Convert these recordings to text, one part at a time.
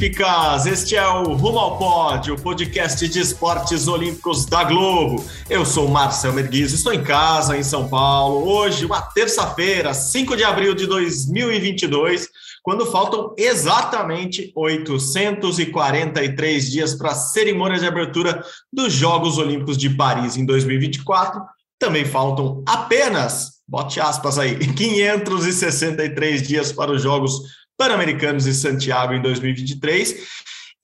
olímpicas! Este é o Rumo ao Pódio, o podcast de esportes olímpicos da Globo. Eu sou Marcel Merguiz, estou em casa, em São Paulo. Hoje, uma terça-feira, 5 de abril de 2022, quando faltam exatamente 843 dias para a cerimônia de abertura dos Jogos Olímpicos de Paris em 2024. Também faltam apenas, bote aspas aí, 563 dias para os Jogos Pan-Americanos em Santiago em 2023.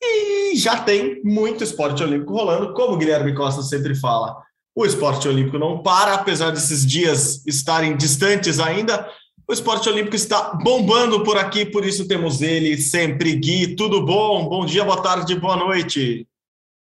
E já tem muito esporte olímpico rolando, como o Guilherme Costa sempre fala. O esporte olímpico não para, apesar desses dias estarem distantes ainda. O esporte olímpico está bombando por aqui, por isso temos ele sempre. Gui, tudo bom? Bom dia, boa tarde, boa noite.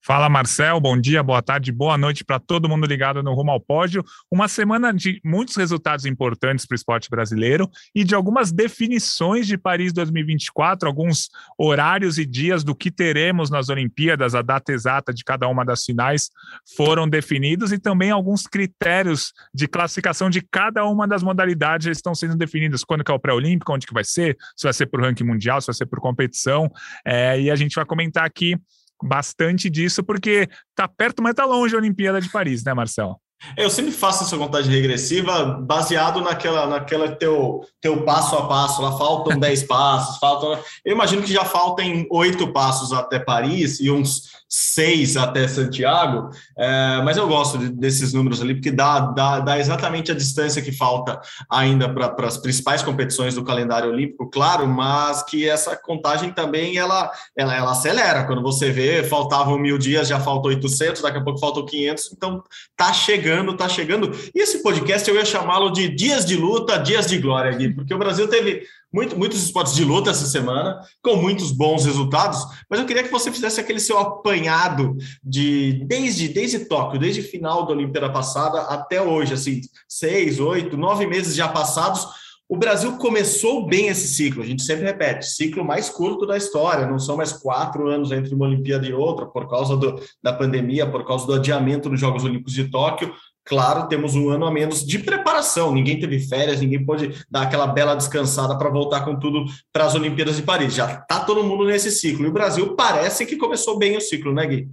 Fala Marcel, bom dia, boa tarde, boa noite para todo mundo ligado no Rumo ao Pódio. Uma semana de muitos resultados importantes para o esporte brasileiro e de algumas definições de Paris 2024, alguns horários e dias do que teremos nas Olimpíadas, a data exata de cada uma das finais foram definidos e também alguns critérios de classificação de cada uma das modalidades estão sendo definidos. Quando que é o pré-olímpico, onde que vai ser, se vai ser por ranking mundial, se vai ser por competição. É, e a gente vai comentar aqui bastante disso, porque tá perto, mas tá longe a Olimpíada de Paris, né, Marcelo? Eu sempre faço essa contagem regressiva baseado naquela, naquela teu, teu passo a passo. Lá faltam 10 passos, faltam. Eu imagino que já faltem oito passos até Paris e uns seis até Santiago, é, mas eu gosto de, desses números ali, porque dá, dá, dá exatamente a distância que falta ainda para as principais competições do calendário olímpico, claro, mas que essa contagem também ela, ela, ela acelera. Quando você vê, faltavam mil dias, já faltam 800, daqui a pouco faltam 500, então tá chegando, tá chegando. E esse podcast eu ia chamá-lo de Dias de Luta, Dias de Glória, Gui, porque o Brasil teve muito, muitos esportes de luta essa semana, com muitos bons resultados, mas eu queria que você fizesse aquele seu apanhado de desde, desde Tóquio, desde final da Olimpíada passada até hoje, assim, seis, oito, nove meses já passados. O Brasil começou bem esse ciclo, a gente sempre repete, ciclo mais curto da história, não são mais quatro anos entre uma Olimpíada e outra, por causa do, da pandemia, por causa do adiamento dos Jogos Olímpicos de Tóquio. Claro, temos um ano a menos de preparação. Ninguém teve férias, ninguém pode dar aquela bela descansada para voltar com tudo para as Olimpíadas de Paris. Já está todo mundo nesse ciclo. E o Brasil parece que começou bem o ciclo, né, Gui?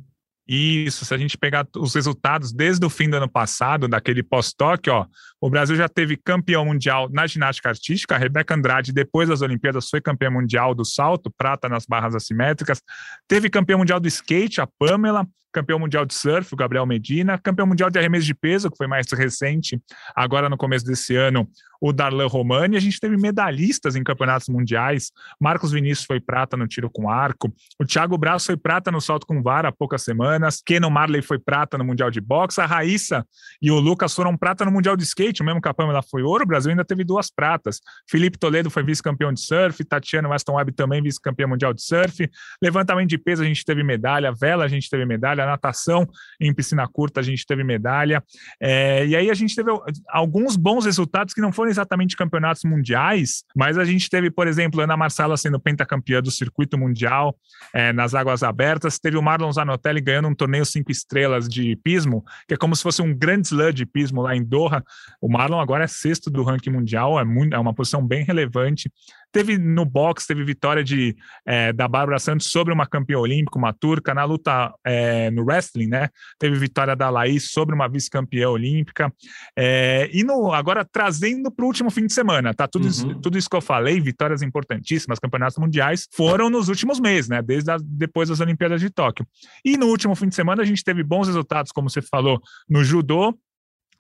Isso, se a gente pegar os resultados desde o fim do ano passado, daquele pós-Tóquio, ó, o Brasil já teve campeão mundial na ginástica artística. A Rebeca Andrade, depois das Olimpíadas, foi campeã mundial do salto, prata nas barras assimétricas. Teve campeão mundial do skate, a Pamela campeão mundial de surf, o Gabriel Medina, campeão mundial de arremesso de peso, que foi mais recente, agora no começo desse ano, o Darlan Romani. A gente teve medalhistas em campeonatos mundiais. Marcos Vinícius foi prata no tiro com arco. O Thiago Braz foi prata no salto com vara há poucas semanas. Kenan Marley foi prata no Mundial de Boxe. A Raíssa e o Lucas foram prata no Mundial de Skate. O mesmo que a Pamela foi ouro. O Brasil ainda teve duas pratas. Felipe Toledo foi vice-campeão de surf. Tatiana Weston Webb também vice-campeã mundial de surf. Levantamento de peso a gente teve medalha. Vela a gente teve medalha. Natação em piscina curta a gente teve medalha. É, e aí a gente teve alguns bons resultados que não foram exatamente campeonatos mundiais, mas a gente teve, por exemplo, Ana Marcela sendo pentacampeã do circuito mundial é, nas águas abertas, teve o Marlon Zanotelli ganhando um torneio cinco estrelas de pismo, que é como se fosse um grande slam de pismo lá em Doha. O Marlon agora é sexto do ranking mundial, é, muito, é uma posição bem relevante. Teve no boxe, teve vitória de, é, da Bárbara Santos sobre uma campeã olímpica, uma turca. Na luta é, no wrestling, né? Teve vitória da Laís sobre uma vice-campeã olímpica. É, e no, agora trazendo para o último fim de semana, tá? Tudo, uhum. isso, tudo isso que eu falei, vitórias importantíssimas, campeonatos mundiais, foram nos últimos meses, né? Desde a, depois das Olimpíadas de Tóquio. E no último fim de semana a gente teve bons resultados, como você falou, no judô,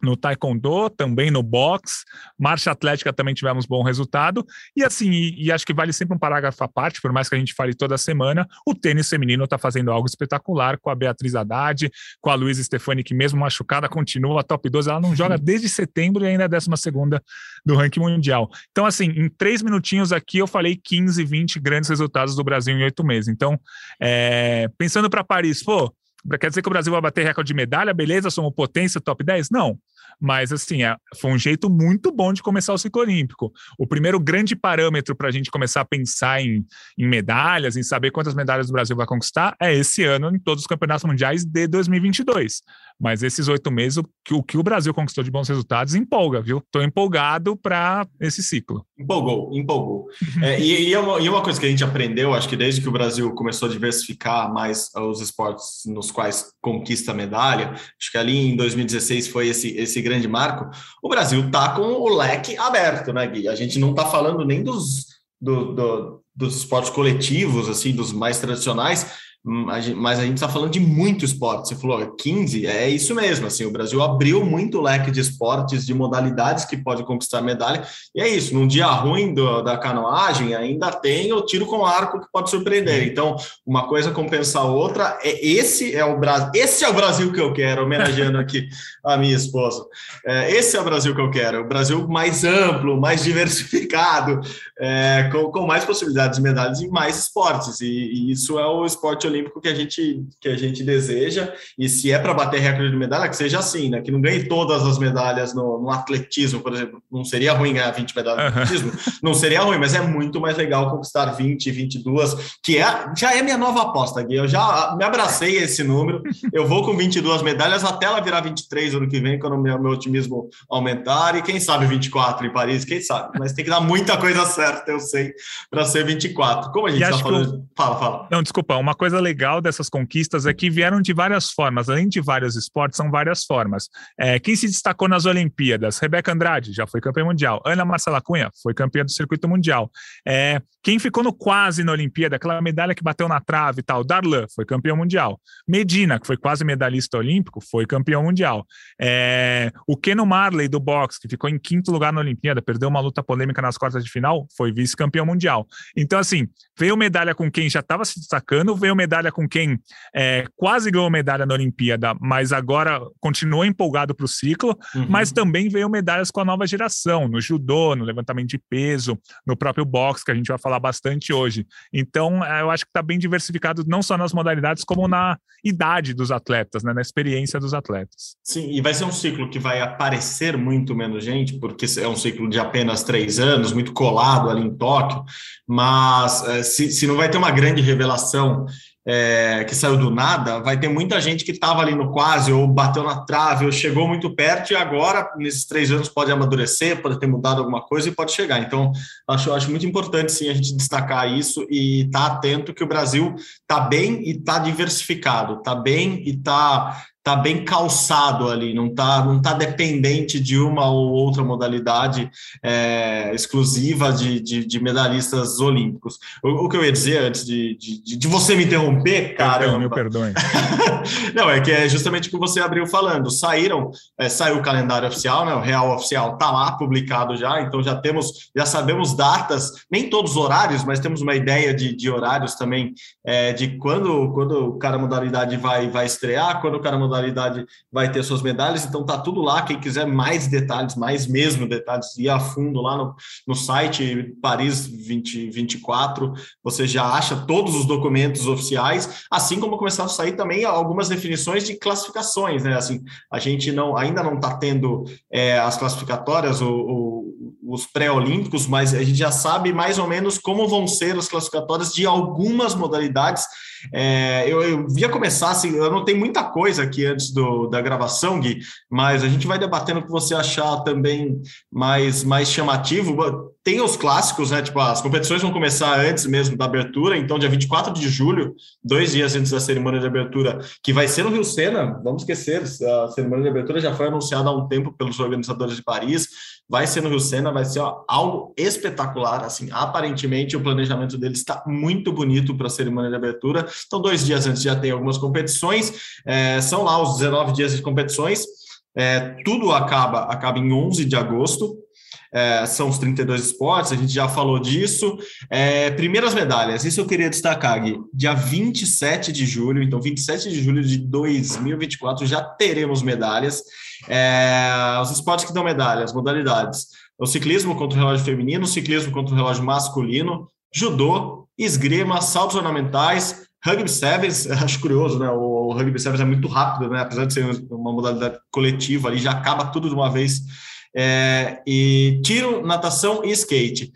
no taekwondo, também no boxe, marcha atlética também tivemos bom resultado, e assim, e, e, acho que vale sempre um parágrafo à parte, por mais que a gente fale toda semana, o tênis feminino está fazendo algo espetacular com a Beatriz Haddad, com a Luísa Stefani, que mesmo machucada continua a top 12, ela não joga desde setembro e ainda é 12 segunda do ranking mundial. Então, assim, em três minutinhos aqui eu falei 15, 20 grandes resultados do Brasil em oito meses. Então, é, pensando para Paris, pô, Quer dizer que o Brasil vai bater recorde de medalha, beleza, somos potência, top 10? Não. Mas, assim, é, foi um jeito muito bom de começar o ciclo olímpico. O primeiro grande parâmetro para a gente começar a pensar em, em medalhas, em saber quantas medalhas o Brasil vai conquistar, é esse ano em todos os campeonatos mundiais de 2022. Mas esses oito meses, o que, o que o Brasil conquistou de bons resultados empolga, viu? Estou empolgado para esse ciclo. Empolgou, empolgou. é, e, e, é uma, e, uma, coisa que a gente aprendeu, acho que desde que o Brasil começou a diversificar mais os esportes nos quais conquista medalha, acho que ali em 2016 foi esse, esse grande marco, o Brasil está com o leque aberto, né, Gui? A gente não está falando nem dos, do, do, dos esportes coletivos, assim, dos mais tradicionais, mas a gente está falando de muito esporte. Você falou 15, é isso mesmo. Assim, o Brasil abriu muito leque de esportes, de modalidades que pode conquistar medalha. E é isso. Num dia ruim do, da canoagem, ainda tem o tiro com arco que pode surpreender. Então, uma coisa compensa a outra. É, esse é o Brasil. Esse é o Brasil que eu quero, homenageando aqui a minha esposa. É, esse é o Brasil que eu quero. O Brasil mais amplo, mais diversificado, é, com, com mais possibilidades de medalhas em mais esportes. E, e isso é o esporte olímpico que a gente, que a gente deseja, e se é para bater recorde de medalha, que seja assim, né? Que não ganhe todas as medalhas no, no atletismo, por exemplo. Não seria ruim ganhar 20 medalhas no atletismo, não seria ruim, mas é muito mais legal conquistar 20, 22, que é, já é minha nova aposta, Gui. Eu já me abracei a esse número. Eu vou com 22 medalhas até ela virar 23 ano que vem, quando o meu, meu otimismo aumentar, e quem sabe 24 em Paris, quem sabe. Mas tem que dar muita coisa certa, eu sei, para ser 24. Como a gente está falando. Fala, fala. Não, desculpa, uma coisa legal dessas conquistas é que vieram de várias formas, além de vários esportes, são várias formas. É, quem se destacou nas Olimpíadas? Rebeca Andrade, já foi campeã mundial. Ana Marcela Cunha, foi campeã do circuito mundial. É, quem ficou no quase na Olimpíada, aquela medalha que bateu na trave e tal, Darlan, foi campeão mundial. Medina, que foi quase medalhista olímpico, foi campeão mundial. É, o Keno Marley, do boxe, que ficou em quinto lugar na Olimpíada, perdeu uma luta polêmica nas quartas de final, foi vice-campeão mundial. Então, assim, veio medalha com quem já estava se destacando, veio medalha medalha com quem é, quase ganhou medalha na Olimpíada, mas agora continuou empolgado para o ciclo, uhum. mas também veio medalhas com a nova geração, no judô, no levantamento de peso, no próprio boxe, que a gente vai falar bastante hoje. Então, é, eu acho que está bem diversificado, não só nas modalidades, como na idade dos atletas, né, na experiência dos atletas. Sim, e vai ser um ciclo que vai aparecer muito menos gente, porque é um ciclo de apenas três anos, muito colado ali em Tóquio, mas é, se, se não vai ter uma grande revelação é, que saiu do nada, vai ter muita gente que estava ali no quase, ou bateu na trave, ou chegou muito perto, e agora, nesses três anos, pode amadurecer, pode ter mudado alguma coisa e pode chegar. Então, acho, acho muito importante, sim, a gente destacar isso e estar tá atento que o Brasil está bem e está diversificado, está bem e está tá bem calçado ali, não tá, não tá dependente de uma ou outra modalidade é, exclusiva de, de, de, medalhistas olímpicos. O, o, que eu ia dizer antes de, de, de você me interromper, cara. Perdão, meu perdão. não, é que é justamente o que você abriu falando. Saíram, é, saiu o calendário oficial, né? O real oficial tá lá publicado já, então já temos, já sabemos datas, nem todos os horários, mas temos uma ideia de, de horários também é, de quando, quando o cara modalidade vai, vai estrear, quando o cara modalidade modalidade vai ter suas medalhas, então tá tudo lá. Quem quiser mais detalhes, mais mesmo detalhes, ir a fundo lá no, no site Paris 2024, você já acha todos os documentos oficiais, assim como começaram a sair também algumas definições de classificações, né? Assim, a gente não ainda não está tendo é, as classificatórias, o, o os pré-olímpicos, mas a gente já sabe mais ou menos como vão ser as classificatórias de algumas modalidades é, eu, eu ia começar assim, eu não tenho muita coisa aqui antes do, da gravação, Gui, mas a gente vai debatendo o que você achar também mais, mais chamativo. Tem os clássicos, né? Tipo, as competições vão começar antes mesmo da abertura, então, dia 24 de julho, dois dias antes da cerimônia de abertura, que vai ser no Rio Sena, vamos esquecer, a cerimônia de abertura já foi anunciada há um tempo pelos organizadores de Paris, vai ser no Rio Sena, vai ser ó, algo espetacular, assim, aparentemente o planejamento deles está muito bonito para a cerimônia de abertura, então, dois dias antes já tem algumas competições, é, são lá os 19 dias de competições, é, tudo acaba, acaba em 11 de agosto, é, são os 32 esportes, a gente já falou disso. É, primeiras medalhas, isso eu queria destacar, Gui. Dia 27 de julho, então 27 de julho de 2024, já teremos medalhas. É, os esportes que dão medalhas, modalidades. O ciclismo contra o relógio feminino, o ciclismo contra o relógio masculino, judô, esgrima, saltos ornamentais, Rugby Sevens, acho curioso, né? O Rugby Sevens é muito rápido, né? Apesar de ser uma modalidade coletiva, ali já acaba tudo de uma vez. É, e tiro, natação e skate.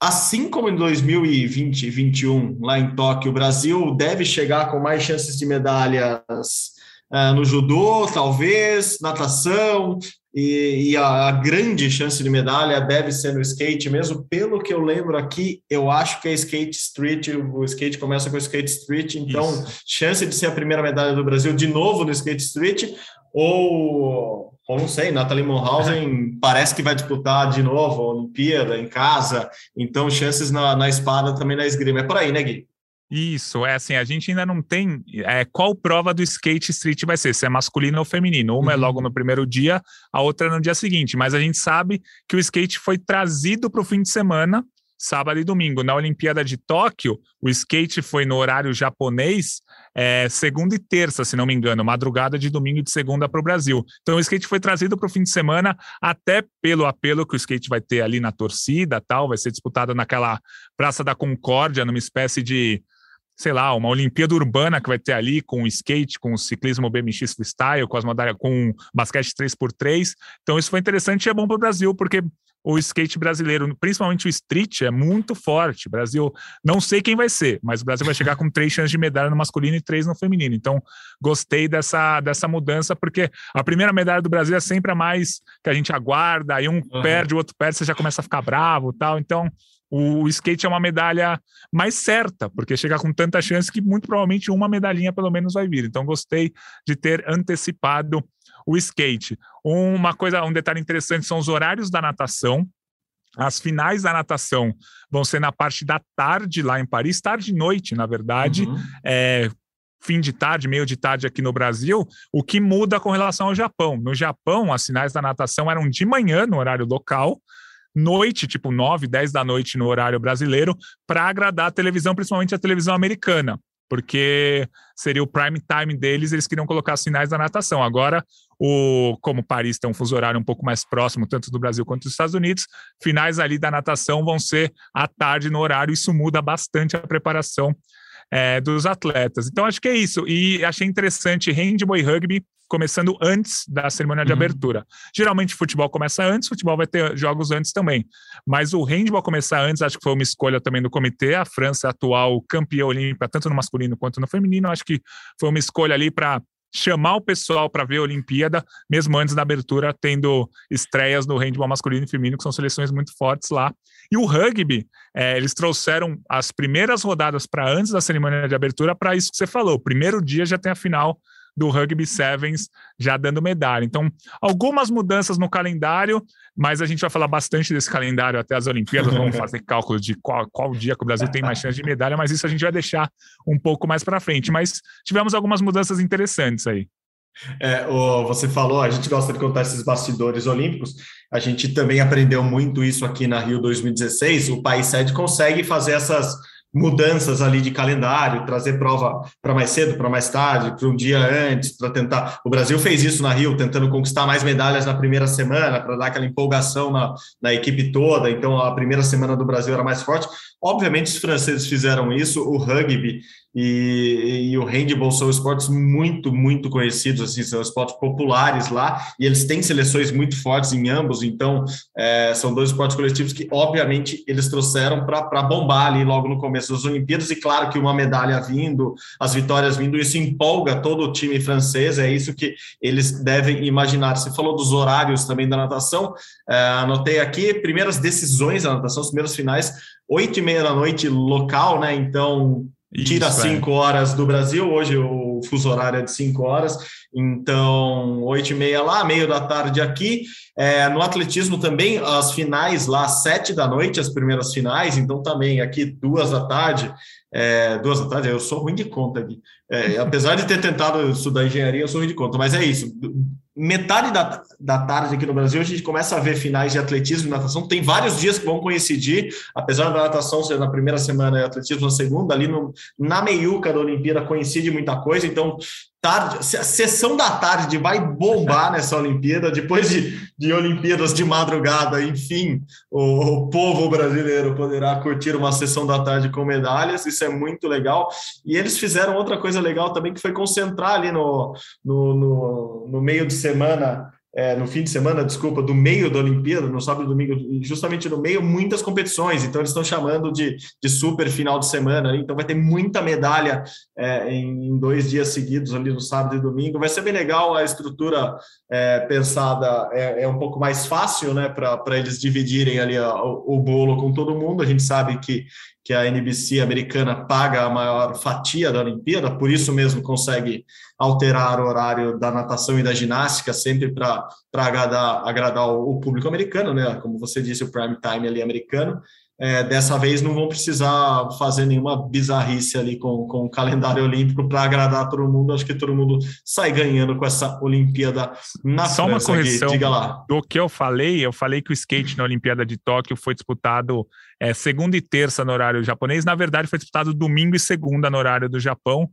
Assim como em 2020 e 2021, lá em Tóquio, o Brasil deve chegar com mais chances de medalhas uh, no judô, talvez, natação, e, e a, a, grande chance de medalha deve ser no skate mesmo. Pelo que eu lembro aqui, eu acho que é skate street, o skate começa com skate street, então Isso. chance de ser a primeira medalha do Brasil de novo no skate street, ou ou não sei, Nathalie Monhausen parece que vai disputar de novo a Olimpíada em casa, então chances na, na espada também na esgrima. É por aí, né, Gui? Isso, é assim, a gente ainda não tem é, qual prova do skate street vai ser, se é masculino ou feminino. Uma é uhum. é logo no primeiro dia, a outra é no dia seguinte. Mas a gente sabe que o skate foi trazido para o fim de semana sábado e domingo. Na Olimpíada de Tóquio, o skate foi no horário japonês, é, segunda e terça, se não me engano, madrugada de domingo e de segunda para o Brasil. Então, o skate foi trazido para o fim de semana, até pelo apelo que o skate vai ter ali na torcida, tal, vai ser disputado naquela Praça da Concórdia, numa espécie de sei lá, uma Olimpíada Urbana que vai ter ali com o skate, com o ciclismo BMX freestyle, com as com basquete 3x3. Então isso foi interessante e é bom para o Brasil, porque o skate brasileiro, principalmente o street, é muito forte. O Brasil, não sei quem vai ser, mas o Brasil vai chegar com três chances de medalha no masculino e três no feminino. Então, gostei dessa, dessa mudança, porque a primeira medalha do Brasil é sempre a mais que a gente aguarda, aí um uhum. perde, o outro perde, você já começa a ficar bravo tal. Então, o skate é uma medalha mais certa, porque chega com tanta chance que muito provavelmente uma medalhinha pelo menos vai vir. Então, gostei de ter antecipado o skate. Uma coisa, um detalhe interessante são os horários da natação. As finais da natação vão ser na parte da tarde lá em Paris, tarde e noite, na verdade. Uhum. É, fim de tarde, meio de tarde aqui no Brasil, o que muda com relação ao Japão. No Japão, as finais da natação eram de manhã, no horário local, noite, tipo 9, 10 da noite no horário brasileiro, para agradar a televisão, principalmente a televisão americana porque seria o prime time deles, eles queriam colocar os sinais da natação. Agora, o, como Paris tem um fuso horário um pouco mais próximo, tanto do Brasil quanto dos Estados Unidos, finais ali da natação vão ser à tarde no horário, isso muda bastante a preparação é, dos atletas. Então, acho que é isso. E achei interessante handball e rugby começando antes da cerimônia de uhum. abertura. Geralmente futebol começa antes, futebol vai ter jogos antes também. Mas o handball começar antes, acho que foi uma escolha também do comitê. A França atual campeã olímpica, tanto no masculino quanto no feminino, acho que foi uma escolha ali para chamar o pessoal para ver a Olimpíada, mesmo antes da abertura, tendo estreias no handball masculino e feminino, que são seleções muito fortes lá. E o rugby, é, eles trouxeram as primeiras rodadas para antes da cerimônia de abertura, para isso que você falou. O primeiro dia já tem a final do Rugby Sevens já dando medalha. Então, algumas mudanças no calendário, mas a gente vai falar bastante desse calendário até as Olimpíadas. Vamos fazer cálculo de qual, qual dia que o Brasil tem mais chance de medalha, mas isso a gente vai deixar um pouco mais para frente. Mas tivemos algumas mudanças interessantes aí. É, o, você falou, a gente gosta de contar esses bastidores olímpicos. A gente também aprendeu muito isso aqui na Rio 2016. O país sede consegue fazer essas mudanças ali de calendário, trazer prova para mais cedo, para mais tarde, para um dia antes, para tentar. O Brasil fez isso na Rio, tentando conquistar mais medalhas na primeira semana, para dar aquela empolgação na, na equipe toda. Então, a primeira semana do Brasil era mais forte. Obviamente, os franceses fizeram isso, o rugby e, e, o handball são esportes muito, muito conhecidos, assim, são esportes populares lá, e eles têm seleções muito fortes em ambos, então é, são dois esportes coletivos que, obviamente, eles trouxeram para bombar ali logo no começo das Olimpíadas, e claro que uma medalha vindo, as vitórias vindo, isso empolga todo o time francês, é isso que eles devem imaginar. Você falou dos horários também da natação, é, anotei aqui, primeiras decisões da natação, as primeiras finais, oito e meia da noite local, né, então tira Isso, cinco é. horas do Brasil, hoje o fuso horário é de cinco horas, então oito e meia lá, meio da tarde aqui. É, no atletismo também, as finais lá, sete da noite, as primeiras finais, então também aqui duas da tarde, é, duas da tarde, eu sou ruim de conta aqui. É, apesar de ter tentado estudar engenharia, eu sou ruim de conta, mas é isso metade da, da tarde aqui no Brasil, a gente começa a ver finais de atletismo e natação. Tem vários dias que vão coincidir, apesar da natação ser na primeira semana e atletismo na segunda, ali no, na meiuca da Olimpíada coincide muita coisa. Então, tarde, a sessão da tarde vai bombar nessa Olimpíada, depois de, de Olimpíadas de madrugada, enfim, o, o, povo brasileiro poderá curtir uma sessão da tarde com medalhas, isso é muito legal. E eles fizeram outra coisa legal também, que foi concentrar ali no, no, no, no meio de semana é, no fim de semana, desculpa, do meio da Olimpíada, no sábado e domingo, justamente no meio, muitas competições. Então, eles estão chamando de, de super final de semana. Então, vai ter muita medalha é, em, dois dias seguidos, ali no sábado e domingo. Vai ser bem legal. A estrutura é, pensada é, é, um pouco mais fácil, né, para eles dividirem ali o, o bolo com todo mundo. A gente sabe que que a NBC americana paga a maior fatia da Olimpíada, por isso mesmo consegue alterar o horário da natação e da ginástica sempre para agradar, agradar o, público americano, né? Como você disse, o prime time ali americano. É, dessa vez não vão precisar fazer nenhuma bizarrice ali com, com o calendário olímpico para agradar todo mundo. Acho que todo mundo sai ganhando com essa Olimpíada na Só França, uma correção Diga lá. do que eu falei. Eu falei que o skate na Olimpíada de Tóquio foi disputado é, segunda e terça no horário japonês. Na verdade, foi disputado domingo e segunda no horário do Japão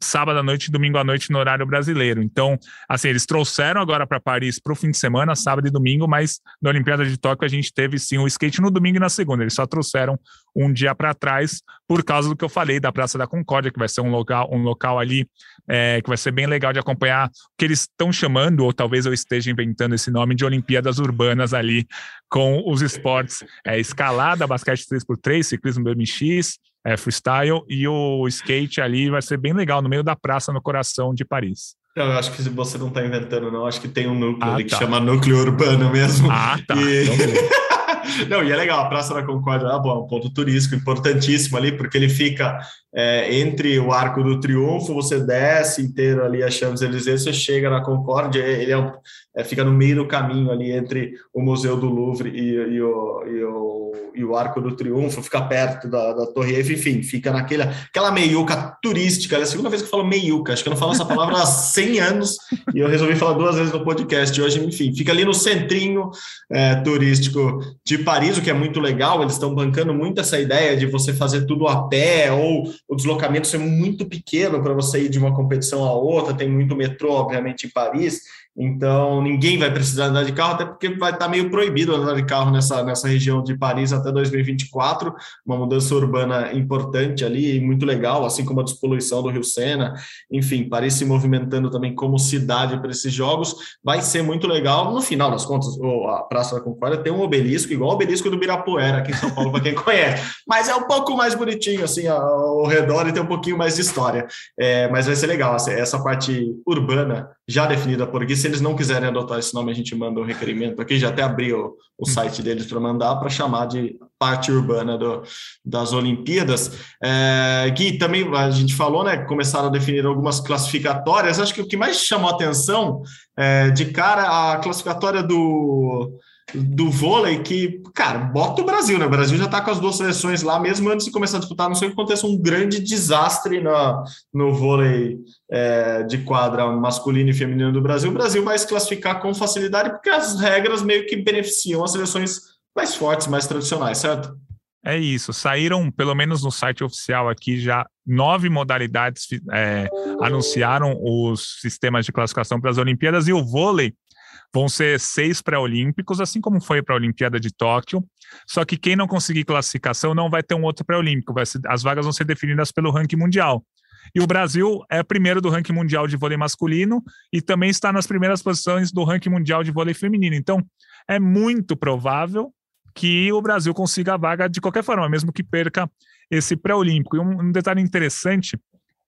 sábado à noite e domingo à noite no horário brasileiro. Então, assim, eles trouxeram agora para Paris para o fim de semana, sábado e domingo, mas na Olimpíada de Tóquio a gente teve sim o skate no domingo e na segunda. Eles só trouxeram um dia para trás por causa do que eu falei da Praça da Concórdia, que vai ser um local, um local ali é, que vai ser bem legal de acompanhar o que eles estão chamando, ou talvez eu esteja inventando esse nome, de Olimpíadas Urbanas ali com os esportes é, escalada, basquete 3x3, ciclismo BMX, é, freestyle e o skate ali vai ser bem legal no meio da praça no coração de Paris. Eu acho que você não está inventando, não. Acho que tem um núcleo ah, ali tá. que chama núcleo urbano mesmo. Ah, tá. E... não, e é legal, a Praça da Concórdia é um ponto turístico importantíssimo ali, porque ele fica é, entre o Arco do Triunfo, você desce inteiro ali a Champs-Élysées, você chega na Concórdia, ele é, é, fica no meio do caminho ali entre o Museu do Louvre e, e, o, e o e o Arco do Triunfo, fica perto da, da Torre Eiffel, enfim, fica naquela aquela meiuca turística. É a segunda vez que eu falo meiuca, acho que eu não falo essa palavra há 100 anos e eu resolvi falar duas vezes no podcast hoje. Enfim, fica ali no centrinho é, turístico de Paris, o que é muito legal. Eles estão bancando muito essa ideia de você fazer tudo a pé ou o deslocamento ser muito pequeno para você ir de uma competição a outra. Tem muito metrô, obviamente, em Paris. Então, ninguém vai precisar andar de carro, até porque vai estar meio proibido andar de carro nessa, nessa região de Paris até 2024. Uma mudança urbana importante ali, muito legal, assim como a despoluição do Rio Sena. Enfim, Paris se movimentando também como cidade para esses jogos. Vai ser muito legal. No final das contas, a Praça da Concórdia tem um obelisco, igual o obelisco do Birapuera, aqui em São Paulo, para quem conhece. Mas é um pouco mais bonitinho, assim, ao redor e tem um pouquinho mais de história. É, mas vai ser legal, essa parte urbana já definida por aqui. Se eles não quiserem adotar esse nome, a gente manda o um requerimento aqui. Já até abriu o, site deles para mandar, para chamar de parte urbana do, das Olimpíadas. É, Gui, também a gente falou, né? Começaram a definir algumas classificatórias. Acho que o que mais chamou atenção é, de cara a classificatória do do vôlei que, cara, bota o Brasil, né? O Brasil já tá com as duas seleções lá, mesmo antes de começar a disputar, não sei que aconteça um grande desastre na, no vôlei é, de quadra masculino e feminino do Brasil. O Brasil vai se classificar com facilidade porque as regras meio que beneficiam as seleções mais fortes, mais tradicionais, certo? É isso. Saíram, pelo menos no site oficial aqui, já nove modalidades é, anunciaram os sistemas de classificação para as Olimpíadas e o vôlei Vão ser seis pré-olímpicos, assim como foi para a Olimpíada de Tóquio. Só que quem não conseguir classificação não vai ter um outro pré-olímpico. As vagas vão ser definidas pelo ranking mundial. E o Brasil é primeiro do ranking mundial de vôlei masculino e também está nas primeiras posições do ranking mundial de vôlei feminino. Então, é muito provável que o Brasil consiga a vaga de qualquer forma, mesmo que perca esse pré-olímpico. E um, um detalhe interessante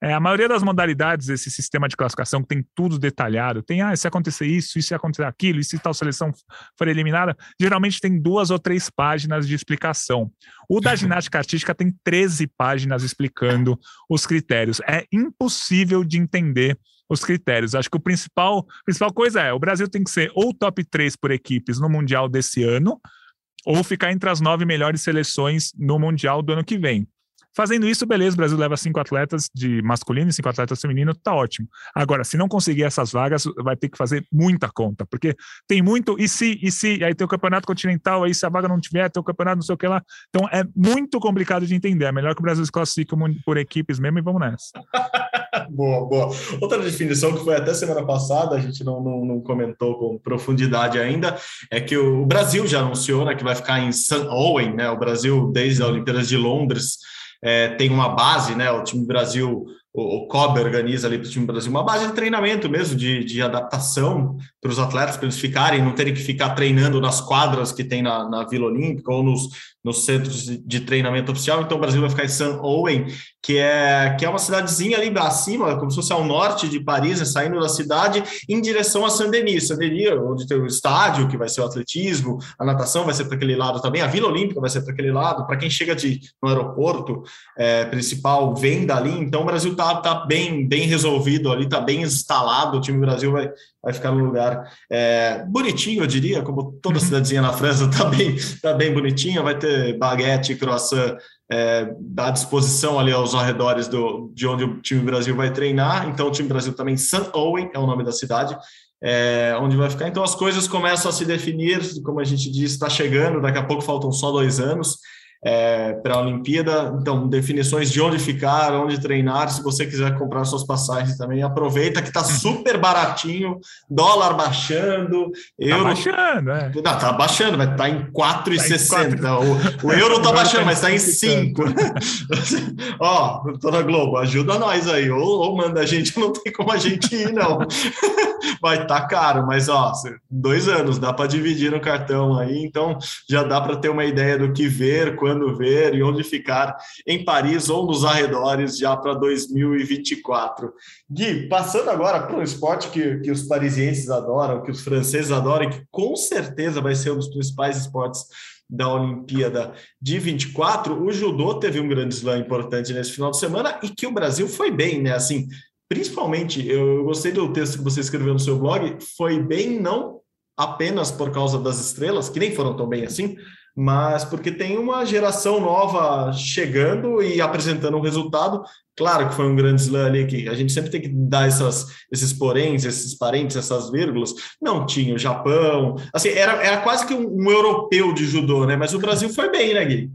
é, a maioria das modalidades, esse sistema de classificação que tem tudo detalhado, tem, ah, se acontecer isso, isso se acontecer aquilo, e se tal seleção for eliminada, geralmente tem duas ou três páginas de explicação. O da ginástica artística tem 13 páginas explicando os critérios. É impossível de entender os critérios. Acho que o principal, principal coisa é, o Brasil tem que ser ou top 3 por equipes no Mundial desse ano, ou ficar entre as nove melhores seleções no Mundial do ano que vem. Fazendo isso, beleza, o Brasil leva cinco atletas de masculino e cinco atletas feminino, tá ótimo. Agora, se não conseguir essas vagas, vai ter que fazer muita conta, porque tem muito, e se, e se, aí tem o campeonato continental, aí se a vaga não tiver, tem o campeonato não sei o que lá. Então é muito complicado de entender. É melhor que o Brasil se classifique por equipes mesmo e vamos nessa. boa, boa. Outra definição que foi até semana passada, a gente não, não, não, comentou com profundidade ainda, é que o Brasil já anunciou né, que vai ficar em St. Owen, né? O Brasil, desde a Olimpíadas de Londres, é, tem uma base, né? O time Brasil, o, COB organiza ali para o time Brasil uma base de treinamento mesmo, de, de adaptação para os atletas, para eles ficarem, não terem que ficar treinando nas quadras que tem na, na Vila Olímpica ou nos, nos centros de treinamento oficial. Então, o Brasil vai ficar em St. Owen, que é, que é uma cidadezinha ali acima, como se fosse ao norte de Paris, né, saindo da cidade em direção a Saint-Denis. Saint-Denis, onde tem o estádio, que vai ser o atletismo, a natação vai ser para aquele lado também, a Vila Olímpica vai ser para aquele lado. Para quem chega de, no aeroporto é, principal, vem dali. Então, o Brasil está tá bem, bem resolvido ali, está bem instalado. O time Brasil vai, vai ficar no lugar é, bonitinho, eu diria, como toda uhum. cidadezinha na França está bem, tá bem bonitinha, vai ter baguete, croissant é, à disposição ali aos arredores do, de onde o time Brasil vai treinar, então o time Brasil também, St. Owen é o nome da cidade, é, onde vai ficar, então as coisas começam a se definir, como a gente disse, está chegando, daqui a pouco faltam só dois anos, é, para a Olimpíada. Então, definições de onde ficar, onde treinar. Se você quiser comprar suas passagens também, aproveita que está uhum. super baratinho, dólar baixando, tá euro. Tá baixando, é. Não, tá baixando, vai estar tá em 4,60. Tá o, o euro está baixando, mas está em 5. Ó, tô na Globo, ajuda nós aí, ou, ou, manda a gente, não tem como a gente ir, não. vai estar tá caro, mas ó, dois anos, dá para dividir no cartão aí, então já dá para ter uma ideia do que ver, quando quando ver e onde ficar em Paris ou nos arredores já para 2024. Gui, passando agora para um esporte que, que os parisienses adoram, que os franceses adoram, e que com certeza vai ser um dos principais esportes da Olimpíada de 24, o judô teve um grande slam importante nesse final de semana e que o Brasil foi bem, né? Assim, principalmente, eu gostei do texto que você escreveu no seu blog, foi bem não apenas por causa das estrelas, que nem foram tão bem assim, mas porque tem uma geração nova chegando e apresentando um resultado. Claro que foi um grande slam ali, que a gente sempre tem que dar essas, esses poréns, esses parentes, essas vírgulas. Não tinha o Japão, assim, era, era quase que um, um europeu de judô, né? Mas o Brasil foi bem, né, Gui?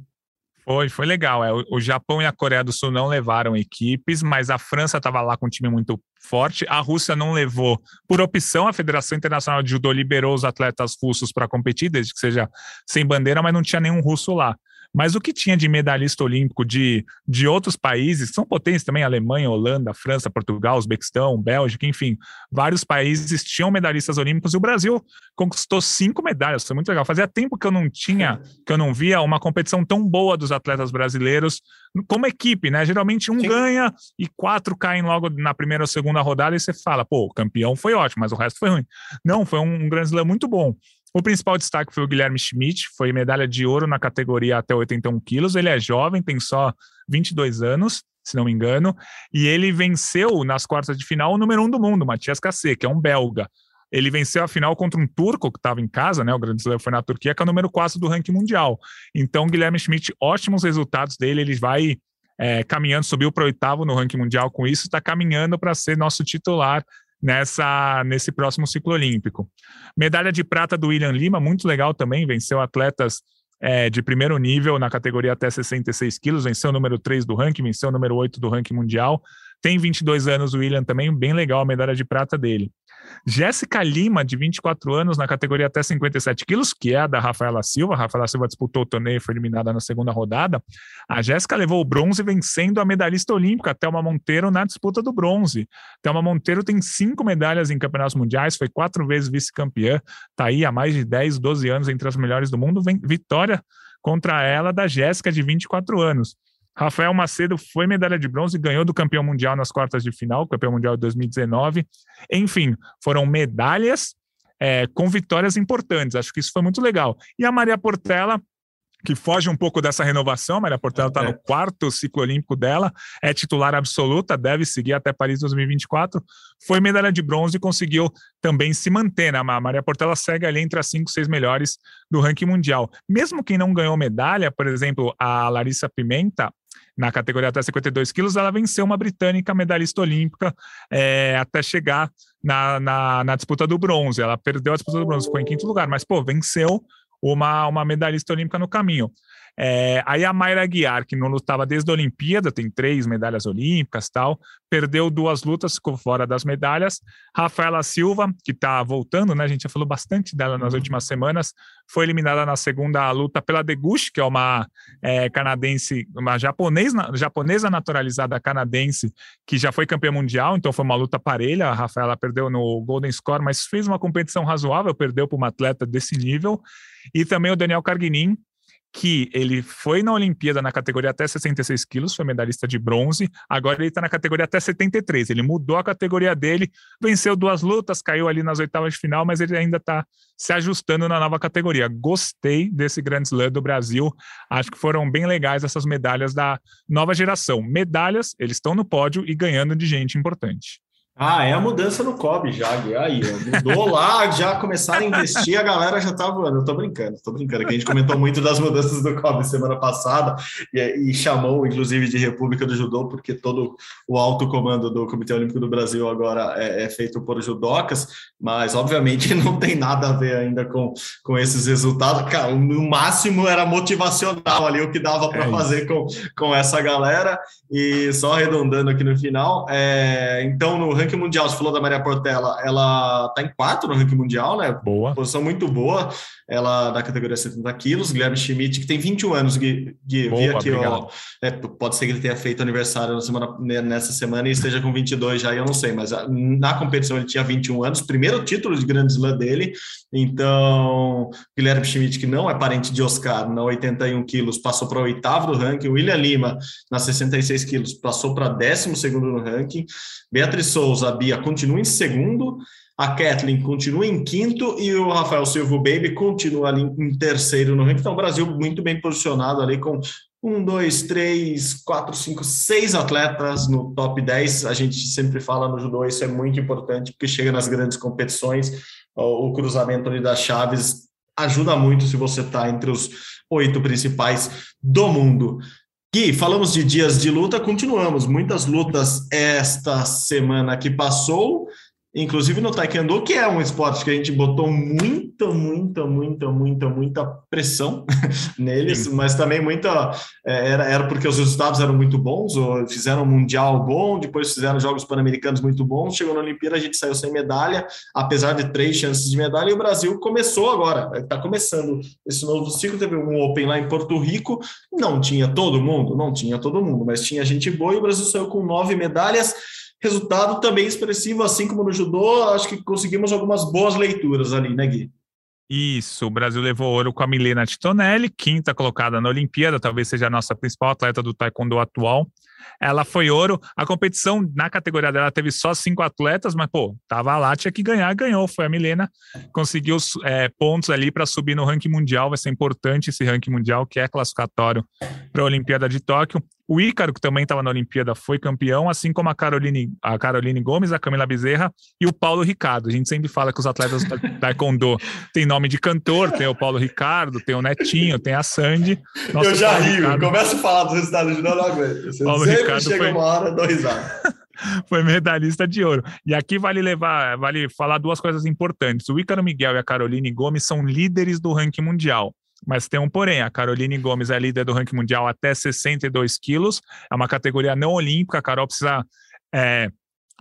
Foi, foi legal. É, o Japão e a Coreia do Sul não levaram equipes, mas a França estava lá com um time muito forte. A Rússia não levou por opção. A Federação Internacional de Judô liberou os atletas russos para competir, desde que seja sem bandeira, mas não tinha nenhum russo lá. Mas o que tinha de medalhista olímpico de, de outros países, são potências também, Alemanha, Holanda, França, Portugal, Uzbequistão, Bélgica, enfim, vários países tinham medalhistas olímpicos e o Brasil conquistou cinco medalhas, foi muito legal. Fazia tempo que eu não tinha, que eu não via uma competição tão boa dos atletas brasileiros como equipe, né? Geralmente um Sim. ganha e quatro caem logo na primeira ou segunda rodada e você fala, pô, o campeão foi ótimo, mas o resto foi ruim. Não, foi um, um grande slam muito bom. O principal destaque foi o Guilherme Schmidt, foi medalha de ouro na categoria até 81 quilos. Ele é jovem, tem só 22 anos, se não me engano, e ele venceu nas quartas de final o número um do mundo, Matias Kassé, que é um belga. Ele venceu a final contra um turco que estava em casa, né? O Grande Slam foi na Turquia, que é o número 4 do ranking mundial. Então, Guilherme Schmidt, ótimos resultados dele, ele vai é, caminhando, subiu para oitavo no ranking mundial com isso, está caminhando para ser nosso titular nessa nesse próximo ciclo olímpico. Medalha de prata do William Lima, muito legal também, venceu atletas é, de primeiro nível na categoria até 66 quilos, venceu o número 3 do ranking, venceu o número 8 do ranking mundial. Tem 22 anos o William também, bem legal a medalha de prata dele. Jéssica Lima, de 24 anos, na categoria até 57 quilos, que é a da Rafaela Silva. A Rafaela Silva disputou o torneio e foi eliminada na segunda rodada. A Jéssica levou o bronze vencendo a medalhista olímpica, Thelma Monteiro, na disputa do bronze. Thelma Monteiro tem cinco medalhas em campeonatos mundiais, foi quatro vezes vice-campeã, está aí há mais de 10, 12 anos entre as melhores do mundo. Vitória contra ela da Jéssica, de 24 anos. Rafael Macedo foi medalha de bronze e ganhou do campeão mundial nas quartas de final, campeão mundial de 2019. Enfim, foram medalhas é, com vitórias importantes. Acho que isso foi muito legal. E a Maria Portela, que foge um pouco dessa renovação. A Maria Portela está é. no quarto ciclo olímpico dela, é titular absoluta, deve seguir até Paris 2024. Foi medalha de bronze e conseguiu também se manter. Né? A Maria Portela segue ali entre as cinco, seis melhores do ranking mundial. Mesmo quem não ganhou medalha, por exemplo, a Larissa Pimenta, na categoria até 52 quilos, ela venceu uma britânica medalhista olímpica é, até chegar na, na, na, disputa do bronze. Ela perdeu a disputa do bronze, ficou em quinto lugar, mas, pô, venceu uma, uma medalhista olímpica no caminho. É, aí a Mayra Guiar, que não lutava desde a Olimpíada, tem três medalhas olímpicas tal, perdeu duas lutas, ficou fora das medalhas. Rafaela Silva, que está voltando, né? A gente já falou bastante dela nas uhum. últimas semanas, foi eliminada na segunda luta pela Deguchi, que é uma é, canadense, uma japonesa, japonesa naturalizada canadense, que já foi campeã mundial, então foi uma luta parelha. A Rafaela perdeu no Golden Score, mas fez uma competição razoável, perdeu para uma atleta desse nível. E também o Daniel Carguinin, que ele foi na Olimpíada na categoria até 66 quilos, foi medalhista de bronze, agora ele está na categoria até 73. Ele mudou a categoria dele, venceu duas lutas, caiu ali nas oitavas de final, mas ele ainda está se ajustando na nova categoria. Gostei desse Grand Slam do Brasil, acho que foram bem legais essas medalhas da nova geração. Medalhas, eles estão no pódio e ganhando de gente importante. Ah, é a mudança no COB já, aí, ó, mudou lá, já começaram a investir, a galera já tá voando. Eu tô brincando, tô brincando, que a gente comentou muito das mudanças do COB semana passada e, e, chamou, inclusive, de República do Judô, porque todo o alto comando do Comitê Olímpico do Brasil agora é, é feito por judocas, mas obviamente não tem nada a ver ainda com, com esses resultados. Cara, no máximo era motivacional ali o que dava para é fazer com, com essa galera. E só arredondando aqui no final, é, então no ranking ranking mundial, você falou da Maria Portela, ela tá em quarto no ranking mundial, né? Boa. Posição muito boa. Ela da categoria 70 quilos. Guilherme Schmidt, que tem 21 anos, Gui, Gui boa, vi aqui, ó, é, pode ser que ele tenha feito aniversário na semana, nessa semana e esteja com 22 já, eu não sei, mas na competição ele tinha 21 anos, primeiro título de Grande Slam dele. Então, Guilherme Schmidt, que não é parente de Oscar, na 81 quilos, passou para o oitavo do ranking. William Lima, na 66 quilos, passou para décimo segundo no ranking. Beatriz Souza, a Bia, continua em segundo. A Kathleen continua em quinto e o Rafael Silva Baby continua ali em terceiro no ranking. Então, o Brasil muito bem posicionado ali com um, dois, três, quatro, cinco, seis atletas no top 10. A gente sempre fala no judô, isso é muito importante, porque chega nas grandes competições, o cruzamento ali das chaves ajuda muito se você está entre os oito principais do mundo. Gui, falamos de dias de luta, continuamos. Muitas lutas esta semana que passou, inclusive no Taekwondo, que é um esporte que a gente botou muita, muita, muita, muita, muita pressão neles, Sim. mas também muita. É, era, era porque os resultados eram muito bons, ou fizeram um Mundial bom, depois fizeram Jogos Pan-Americanos muito bons, chegou na Olimpíada, a gente saiu sem medalha, apesar de três chances de medalha, e o Brasil começou agora, está começando esse novo ciclo. Teve um Open lá em Porto Rico, não tinha todo mundo, não tinha todo mundo, mas tinha gente boa e o Brasil saiu com nove medalhas Resultado também expressivo, assim como no judô, acho que conseguimos algumas boas leituras ali, né, Gui? Isso, o Brasil levou ouro com a Milena Titonelli, quinta colocada na Olimpíada, talvez seja a nossa principal atleta do taekwondo atual. Ela foi ouro. A competição na categoria dela teve só cinco atletas, mas pô, tava lá, tinha que ganhar, ganhou. Foi a Milena, conseguiu é, pontos ali para subir no ranking mundial. Vai ser importante esse ranking mundial, que é classificatório para a Olimpíada de Tóquio. O Ícaro, que também estava na Olimpíada, foi campeão, assim como a Caroline, a Caroline Gomes, a Camila Bezerra e o Paulo Ricardo. A gente sempre fala que os atletas do Taekwondo têm nome de cantor, tem o Paulo Ricardo, tem o Netinho, tem a Sandy. Nossa, Eu já Paulo rio, Ricardo... começo a falar dos resultados de novo, aguento. Você Paulo sempre Ricardo chega foi... uma hora, dois anos. foi medalhista de ouro. E aqui vale levar, vale falar duas coisas importantes. O Ícaro Miguel e a Caroline Gomes são líderes do ranking mundial. Mas tem um porém, a Caroline Gomes é líder do ranking mundial até 62 quilos, é uma categoria não olímpica, a Carol precisa é,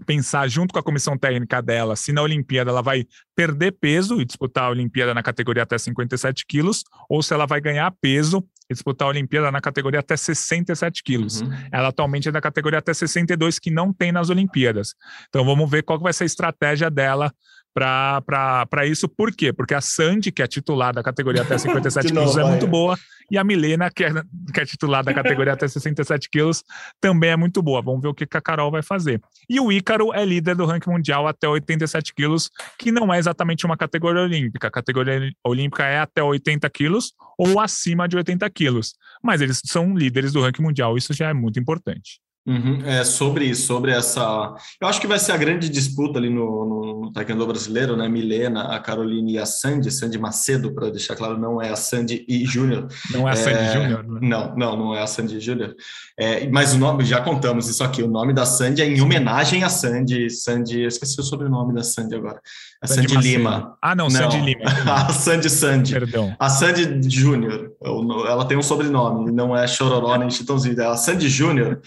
pensar junto com a comissão técnica dela se na Olimpíada ela vai perder peso e disputar a Olimpíada na categoria até 57 quilos, ou se ela vai ganhar peso e disputar a Olimpíada na categoria até 67 quilos. Uhum. Ela atualmente é da categoria até 62, que não tem nas Olimpíadas. Então vamos ver qual vai ser a estratégia dela para isso. Por quê? Porque a Sandy, que é titular da categoria até 57 quilos, é muito boa, e a Milena, que é, que é titular da categoria até 67 quilos, também é muito boa. Vamos ver o que, que a Carol vai fazer. E o Ícaro é líder do ranking mundial até 87 quilos, que não é exatamente uma categoria olímpica. A categoria olímpica é até 80 quilos ou acima de 80 quilos. Mas eles são líderes do ranking mundial, isso já é muito importante. Uhum, é, sobre, sobre essa. Eu acho que vai ser a grande disputa ali no, no, no Taekwondo brasileiro, né? Milena, a Caroline e a Sandy, Sandy Macedo, para deixar claro, não é a Sandy e Júnior. Não é a Sandy é, Júnior? Né? Não, não, não é a Sandy Júnior. É, mas o nome, já contamos isso aqui, o nome da Sandy é em homenagem a Sandy. Sandy, eu esqueci o sobrenome da Sandy agora. A Sandy, Sandy Lima. Ah, não, não, Sandy Lima. a Sandy Sandy. Perdão. A Sandy Júnior. Ela tem um sobrenome, não é Chororó nem Chitãozinho, é a Sandy Júnior.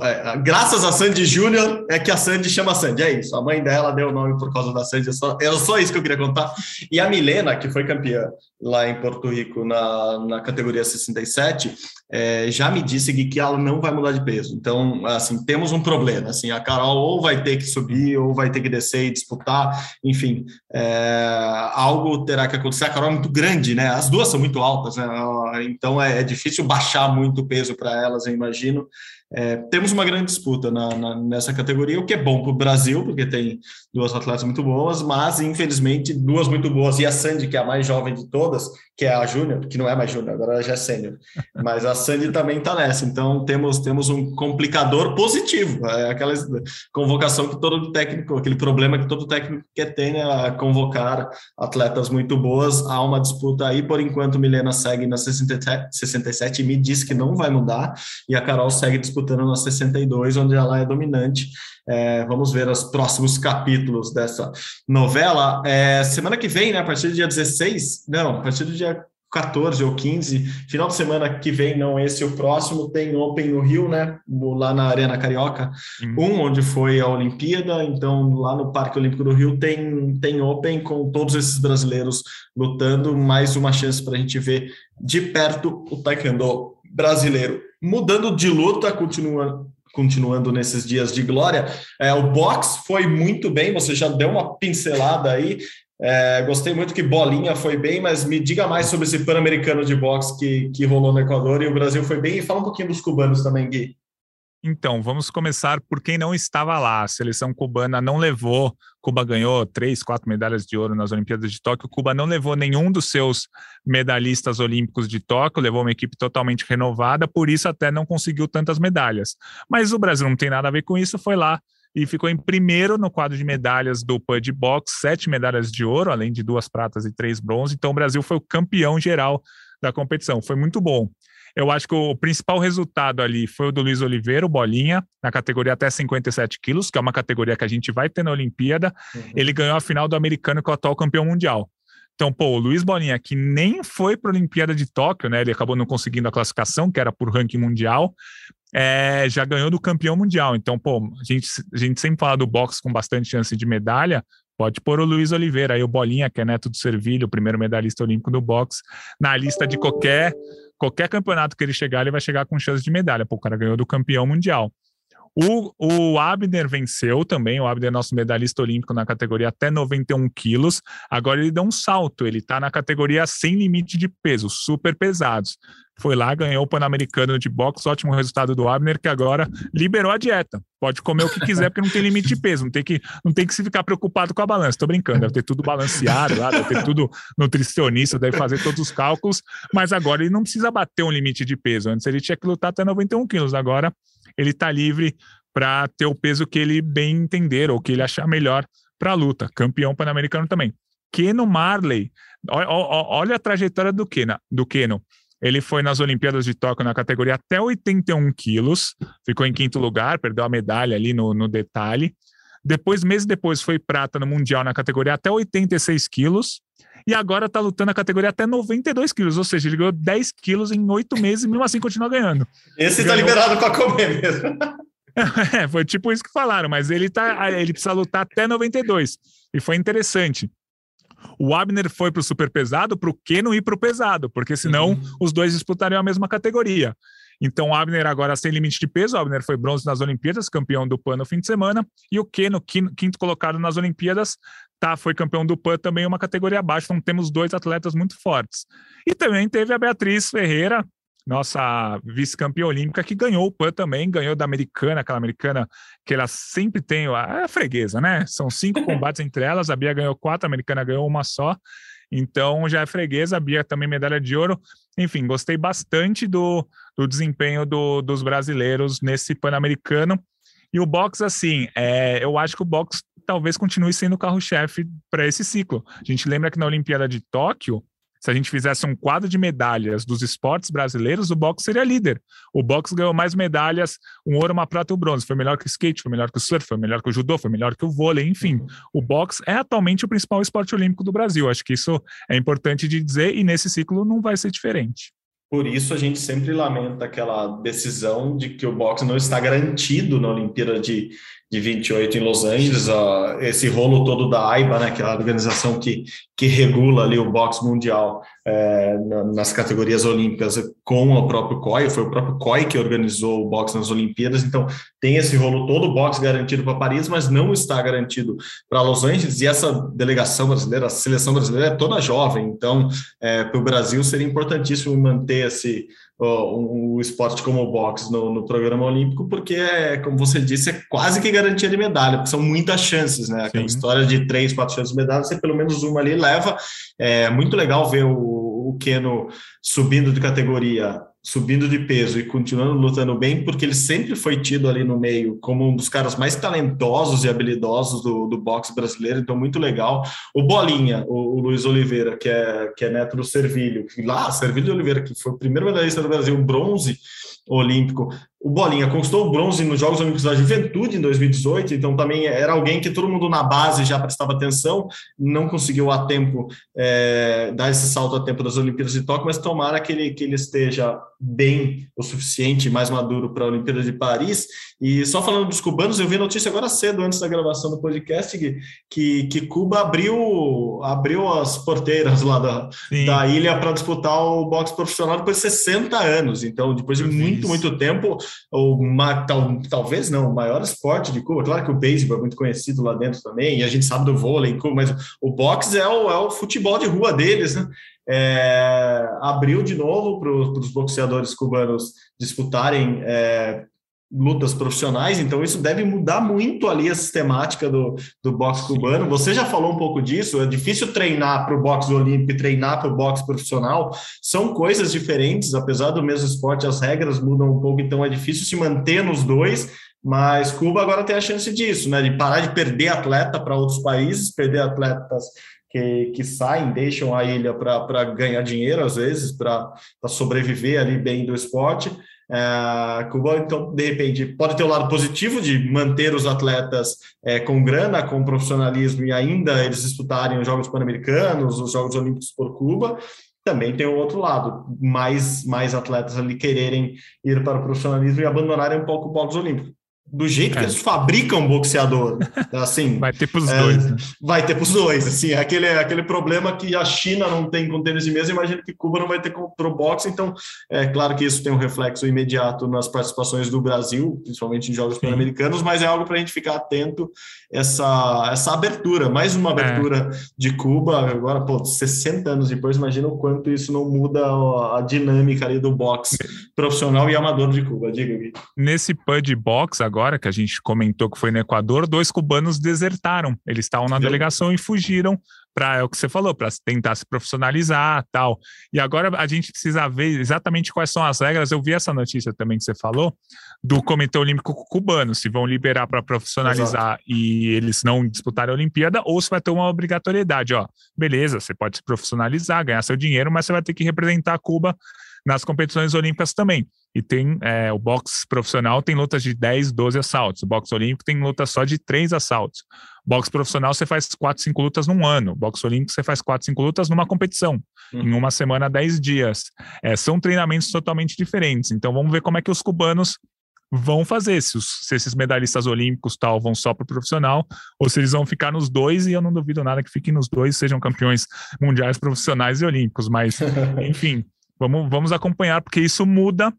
É, graças a Sandy Júnior é que a Sandy chama Sandy, é isso. A mãe dela deu o nome por causa da Sandy, é só, era só isso que eu queria contar. E a Milena, que foi campeã lá em Porto Rico na, na categoria 67, é, já me disse que, que ela não vai mudar de peso. Então, assim, temos um problema. Assim, a Carol ou vai ter que subir ou vai ter que descer e disputar. Enfim, é, algo terá que acontecer. A Carol é muito grande, né? As duas são muito altas, né? Então é, é difícil baixar muito o peso para elas, eu imagino. É, temos uma grande disputa na, na, nessa categoria, o que é bom para o Brasil, porque tem duas atletas muito boas, mas infelizmente duas muito boas. E a Sandy, que é a mais jovem de todas, que é a Júnior, que não é mais Júnior, agora ela já é sênior, mas a Sandy também está nessa. Então temos, temos um complicador positivo, é aquela convocação que todo técnico, aquele problema que todo técnico quer ter, né, convocar atletas muito boas. Há uma disputa aí, por enquanto, Milena segue na 67, 67 e me diz que não vai mudar, e a Carol segue disputando na 62, onde ela é dominante. É, vamos ver os próximos capítulos dessa novela. É, semana que vem, né, a partir do dia 16, não, a partir do dia 14 ou 15, final de semana que vem, não esse, o próximo, tem Open no Rio, né? Lá na Arena Carioca, um onde foi a Olimpíada, então lá no Parque Olímpico do Rio tem, tem Open com todos esses brasileiros lutando, mais uma chance para a gente ver de perto o Taekwondo brasileiro. Mudando de luta, continua continuando nesses dias de glória. É, o box foi muito bem, você já deu uma pincelada aí. É, gostei muito que Bolinha foi bem, mas me diga mais sobre esse Pan-Americano de boxe que, que rolou no Equador e o Brasil foi bem. E fala um pouquinho dos cubanos também, Gui. Então, vamos começar por quem não estava lá. A seleção cubana não levou. Cuba ganhou três, quatro medalhas de ouro nas Olimpíadas de Tóquio. Cuba não levou nenhum dos seus medalhistas olímpicos de Tóquio, levou uma equipe totalmente renovada, por isso até não conseguiu tantas medalhas. Mas o Brasil não tem nada a ver com isso, foi lá e ficou em primeiro no quadro de medalhas do PUD Box, sete medalhas de ouro, além de duas pratas e três bronze. Então, o Brasil foi o campeão geral da competição. Foi muito bom. Eu acho que o principal resultado ali foi o do Luiz Oliveira, o Bolinha, na categoria até 57 quilos, que é uma categoria que a gente vai ter na Olimpíada. Uhum. Ele ganhou a final do americano, que é o atual campeão mundial. Então, pô, o Luiz Bolinha, que nem foi para a Olimpíada de Tóquio, né? Ele acabou não conseguindo a classificação, que era por ranking mundial, é, já ganhou do campeão mundial. Então, pô, a gente, a gente sempre fala do boxe com bastante chance de medalha. Pode pôr o Luiz Oliveira, aí o Bolinha, que é neto do Servilho, o primeiro medalhista olímpico do boxe, na lista de qualquer qualquer campeonato que ele chegar, ele vai chegar com chance de medalha. Pô, o cara ganhou do campeão mundial. O, o Abner venceu também, o Abner é nosso medalhista olímpico na categoria até 91 quilos. Agora ele deu um salto, ele está na categoria sem limite de peso, super pesados. Foi lá, ganhou o Pan-Americano de boxe, ótimo resultado do Abner, que agora liberou a dieta. Pode comer o que quiser, porque não tem limite de peso, não tem que, não tem que se ficar preocupado com a balança. Estou brincando, deve ter tudo balanceado lá, deve ter tudo nutricionista, deve fazer todos os cálculos, mas agora ele não precisa bater um limite de peso. Antes ele tinha que lutar até 91 quilos, agora ele está livre para ter o peso que ele bem entender ou que ele achar melhor para a luta. Campeão pan-americano também. Keno Marley, olha a trajetória do Keno, do Keno. Ele foi nas Olimpíadas de Tóquio na categoria até 81 quilos, ficou em quinto lugar, perdeu a medalha ali no, no detalhe. Depois, meses depois, foi prata no Mundial na categoria até 86 quilos. E agora está lutando na categoria até 92 quilos, ou seja, ele ganhou 10 quilos em oito meses e mesmo assim continua ganhando. Esse está liberado para comer mesmo. é, foi tipo isso que falaram, mas ele, tá, ele precisa lutar até 92. E foi interessante. O Abner foi para o super pesado, para o Keno ir para o pesado, porque senão uhum. os dois disputariam a mesma categoria. Então, o Abner agora sem limite de peso. O Abner foi bronze nas Olimpíadas, campeão do PAN no fim de semana. E o Keno, quinto colocado nas Olimpíadas, tá, foi campeão do PAN também, uma categoria abaixo. Então, temos dois atletas muito fortes. E também teve a Beatriz Ferreira, nossa vice-campeã olímpica, que ganhou o PAN também, ganhou da americana, aquela americana que ela sempre tem a, a freguesa, né? São cinco combates entre elas, a Bia ganhou quatro, a americana ganhou uma só. Então já é freguesa, a Bia também medalha de ouro. Enfim, gostei bastante do, do desempenho do, dos brasileiros nesse Pan-Americano. E o box, assim, é, eu acho que o box talvez continue sendo o carro-chefe para esse ciclo. A gente lembra que na Olimpíada de Tóquio, se a gente fizesse um quadro de medalhas dos esportes brasileiros, o boxe seria líder. O boxe ganhou mais medalhas, um ouro, uma prata e um bronze. Foi melhor que o skate, foi melhor que o surf, foi melhor que o judô, foi melhor que o vôlei, enfim. Uhum. O boxe é atualmente o principal esporte olímpico do Brasil. Acho que isso é importante de dizer e nesse ciclo não vai ser diferente. Por isso a gente sempre lamenta aquela decisão de que o boxe não está garantido na Olimpíada de, de 28 em Los Angeles, esse rolo todo da AIBA, né, que é a organização que, que regula ali o boxe mundial é, nas categorias olímpicas com o próprio COI, foi o próprio COI que organizou o boxe nas Olimpíadas, então tem esse rolo todo, o boxe garantido para Paris, mas não está garantido para Los Angeles, e essa delegação brasileira, a seleção brasileira é toda jovem, então é, para o Brasil seria importantíssimo manter esse o, esporte como o boxe no, no, programa olímpico, porque é, como você disse, é quase que garantia de medalha, porque são muitas chances, né? Aquela Sim. história de três, quatro chances de medalha, você pelo menos uma ali leva. É muito legal ver o, o Keno subindo de categoria subindo de peso e continuando lutando bem, porque ele sempre foi tido ali no meio como um dos caras mais talentosos e habilidosos do, do boxe brasileiro, então muito legal. O Bolinha, o, o Luiz Oliveira, que é, que é neto do Servilho, que lá, Servilho de Oliveira, que foi o primeiro medalhista do Brasil, bronze olímpico, o Bolinha conquistou o bronze nos Jogos Olímpicos da Juventude em 2018, então também era alguém que todo mundo na base já prestava atenção, não conseguiu a tempo é, dar esse salto a tempo das Olimpíadas de Tóquio, mas tomara que ele, que ele esteja bem o suficiente, mais maduro para a Olimpíada de Paris. E só falando dos cubanos, eu vi notícia agora cedo, antes da gravação do podcast, que, que Cuba abriu, abriu as porteiras lá da, da ilha para disputar o boxe profissional depois de 60 anos. Então, depois de muito, muito tempo, o, tal, talvez não, o maior esporte de Cuba. Claro que o beisebol é muito conhecido lá dentro também, e a gente sabe do vôlei em Cuba, mas o boxe é o, é o futebol de rua deles, né? É, abriu de novo para os boxeadores cubanos disputarem é, lutas profissionais, então isso deve mudar muito ali a sistemática do, do boxe cubano. Você já falou um pouco disso, é difícil treinar para o boxe olímpico e treinar para o boxe profissional, são coisas diferentes, apesar do mesmo esporte, as regras mudam um pouco, então é difícil se manter nos dois, mas Cuba agora tem a chance disso, né, de parar de perder atleta para outros países, perder atletas que, que saem, deixam a ilha para ganhar dinheiro, às vezes, para sobreviver ali bem do esporte, é, Cuba, então, de repente, pode ter o lado positivo de manter os atletas é, com grana, com profissionalismo e ainda eles disputarem os Jogos Pan-Americanos, os Jogos Olímpicos por Cuba. Também tem o outro lado, mais, mais atletas ali quererem ir para o profissionalismo e abandonarem um pouco o boxe olímpico do jeito é. que eles fabricam boxeador, assim, vai ter para os é, dois, né? vai ter para os dois, assim, aquele aquele problema que a China não tem com tênis de mesa, imagino que Cuba não vai ter com o boxe, então é claro que isso tem um reflexo imediato nas participações do Brasil, principalmente em jogos pan-americanos, mas é algo para a gente ficar atento essa essa abertura, mais uma é. abertura é. de Cuba, agora pô, 60 anos depois, imagina o quanto isso não muda a dinâmica ali do boxe profissional e amador de Cuba, diga Gui. Nesse PUD box agora, que a gente comentou que foi no Equador, dois cubanos desertaram. Eles estavam na delegação e fugiram para é o que você falou, para tentar se profissionalizar, tal. E agora a gente precisa ver exatamente quais são as regras. Eu vi essa notícia também que você falou do Comitê Olímpico Cubano, se vão liberar para profissionalizar Exato. e eles não disputarem a Olimpíada ou se vai ter uma obrigatoriedade, ó. Beleza, você pode se profissionalizar, ganhar seu dinheiro, mas você vai ter que representar Cuba nas competições olímpicas também. E tem é, o boxe profissional tem lutas de 10, 12 assaltos. O boxe olímpico tem lutas só de 3 assaltos. Boxe profissional você faz 4, 5 lutas num ano. Boxe olímpico você faz 4, 5 lutas numa competição. Uhum. Em uma semana, 10 dias. É, são treinamentos totalmente diferentes. Então vamos ver como é que os cubanos vão fazer, se, os, se esses medalhistas olímpicos tal vão só para o profissional, ou se eles vão ficar nos dois, e eu não duvido nada que fiquem nos dois, sejam campeões mundiais profissionais e olímpicos, mas enfim, Vamos, vamos acompanhar, porque isso muda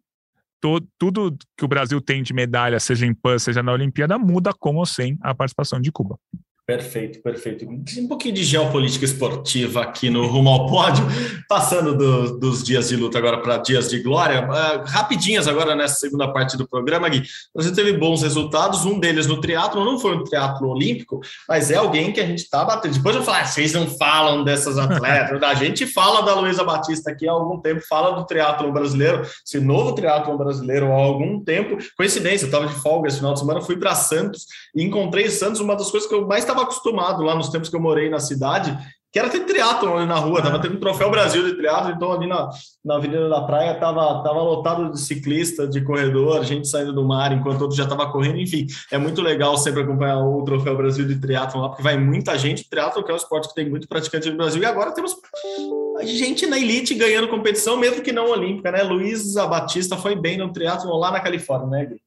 todo, tudo que o Brasil tem de medalha, seja em PAN, seja na Olimpíada, muda com ou sem a participação de Cuba. Perfeito, perfeito. Um pouquinho de geopolítica esportiva aqui no Rumo ao Pódio, passando do, dos dias de luta agora para dias de glória. Uh, rapidinhas agora nessa segunda parte do programa, Gui. Você teve bons resultados, um deles no triatlo, não foi um triatlo olímpico, mas é alguém que a gente está batendo. Depois eu falar, ah, vocês não falam dessas atletas. a gente fala da Luísa Batista aqui há algum tempo, fala do triatlo brasileiro, esse novo triatlo brasileiro há algum tempo. Coincidência, eu estava de folga esse final de semana, fui para Santos e encontrei Santos uma das coisas que eu mais estava acostumado lá nos tempos que eu morei na cidade, que era ter triatlon ali na rua, tava tendo um troféu Brasil de triatlo, então ali na, na Avenida da Praia tava, tava lotado de ciclista, de corredor, gente saindo do mar enquanto outro já tava correndo, enfim, é muito legal sempre acompanhar o troféu Brasil de triatlo lá, porque vai muita gente, triatlo que é um esporte que tem muito praticante no Brasil, e agora temos gente na elite ganhando competição, mesmo que não olímpica, né? Luiz Batista foi bem no triatlo lá na Califórnia, né, Gui?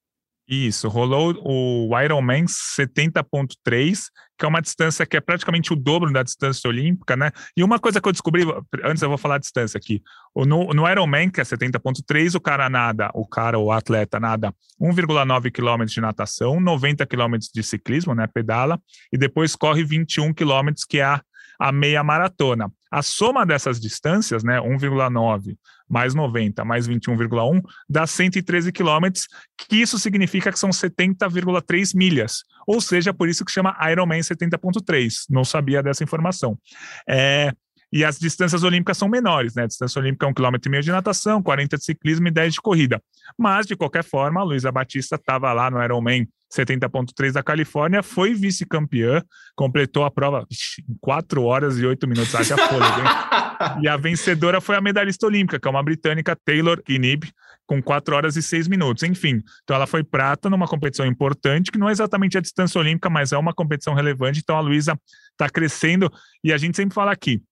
Isso, rolou o Ironman 70.3, que é uma distância que é praticamente o dobro da distância olímpica, né? E uma coisa que eu descobri, antes eu vou falar a distância aqui, no, no Ironman, que é 70.3, o cara nada, o cara, o atleta nada 1,9 km de natação, 90 km de ciclismo, né, pedala, e depois corre 21 km, que é a, a meia maratona. A soma dessas distâncias, né, 1,9 mais 90 mais 21,1 dá 113 quilômetros, que isso significa que são 70,3 milhas. Ou seja, por isso que chama Ironman 70.3. Não sabia dessa informação. É, e as distâncias olímpicas são menores, né? A distância olímpica é um quilômetro e meio de natação, 40 de ciclismo e 10 de corrida. Mas, de qualquer forma, a Luísa Batista estava lá no Ironman 70.3 da Califórnia, foi vice-campeã, completou a prova em 4 horas e 8 minutos, haja fôlego, hein? E a vencedora foi a medalhista olímpica, que é uma britânica, Taylor Kinib, com 4 horas e 6 minutos. Enfim, então ela foi prata numa competição importante, que não é exatamente a distância olímpica, mas é uma competição relevante. Então a Luísa está crescendo e a gente sempre fala aqui,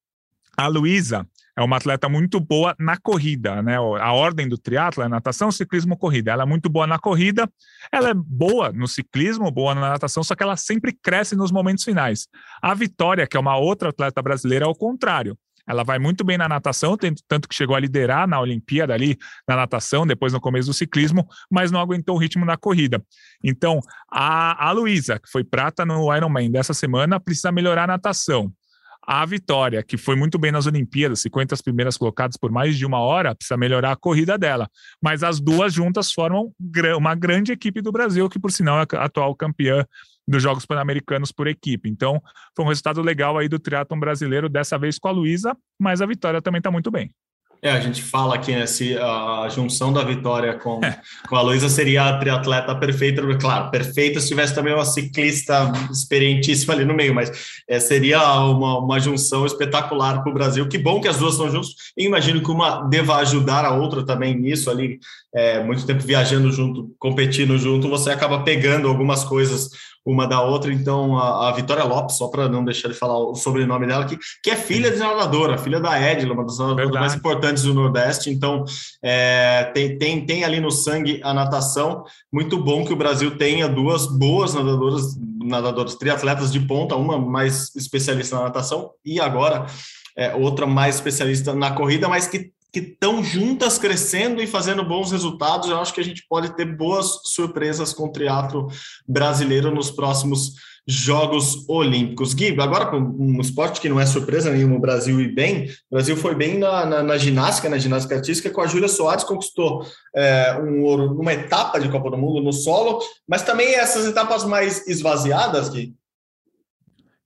a Luísa é uma atleta muito boa na corrida, né? A ordem do triatlo é natação, ciclismo, corrida. Ela é muito boa na corrida, ela é boa no ciclismo, boa na natação, só que ela sempre cresce nos momentos finais. A Vitória, que é uma outra atleta brasileira, é o contrário. Ela vai muito bem na natação, tanto que chegou a liderar na Olimpíada ali, na natação, depois no começo do ciclismo, mas não aguentou o ritmo na corrida. Então, a, a Luísa, que foi prata no Ironman dessa semana, precisa melhorar a natação a Vitória, que foi muito bem nas Olimpíadas, 50 as primeiras colocadas por mais de uma hora, precisa melhorar a corrida dela. Mas as duas juntas formam uma grande equipe do Brasil, que por sinal é a atual campeã dos Jogos Pan-Americanos por equipe. Então, foi um resultado legal aí do triatlon brasileiro, dessa vez com a Luísa, mas a Vitória também está muito bem. É, a gente fala aqui, né, se a junção da vitória com, com a Luísa seria a triatleta perfeita, claro, perfeita se tivesse também uma ciclista experientíssima ali no meio, mas é, seria uma, uma junção espetacular para o Brasil. Que bom que as duas estão juntas, e imagino que uma deva ajudar a outra também nisso ali, é, muito tempo viajando junto, competindo junto, você acaba pegando algumas coisas uma da outra. Então, a, a Vitória Lopes, só para não deixar de falar o sobrenome dela aqui, que é filha de nadadora, filha da Edila, uma das nadadoras mais importantes do Nordeste. Então, é, tem, tem, tem ali no sangue a natação. Muito bom que o Brasil tenha duas boas nadadoras, nadadoras triatletas de ponta, uma mais especialista na natação e agora é, outra mais especialista na corrida, mas que que estão juntas crescendo e fazendo bons resultados. Eu acho que a gente pode ter boas surpresas com o triatlo brasileiro nos próximos Jogos Olímpicos. Gui, agora com um esporte que não é surpresa nenhuma, o Brasil e bem, o Brasil foi bem na, na, na ginástica, na ginástica artística, com a Júlia Soares, conquistou é, um ouro numa etapa de Copa do Mundo no solo, mas também essas etapas mais esvaziadas, Gui,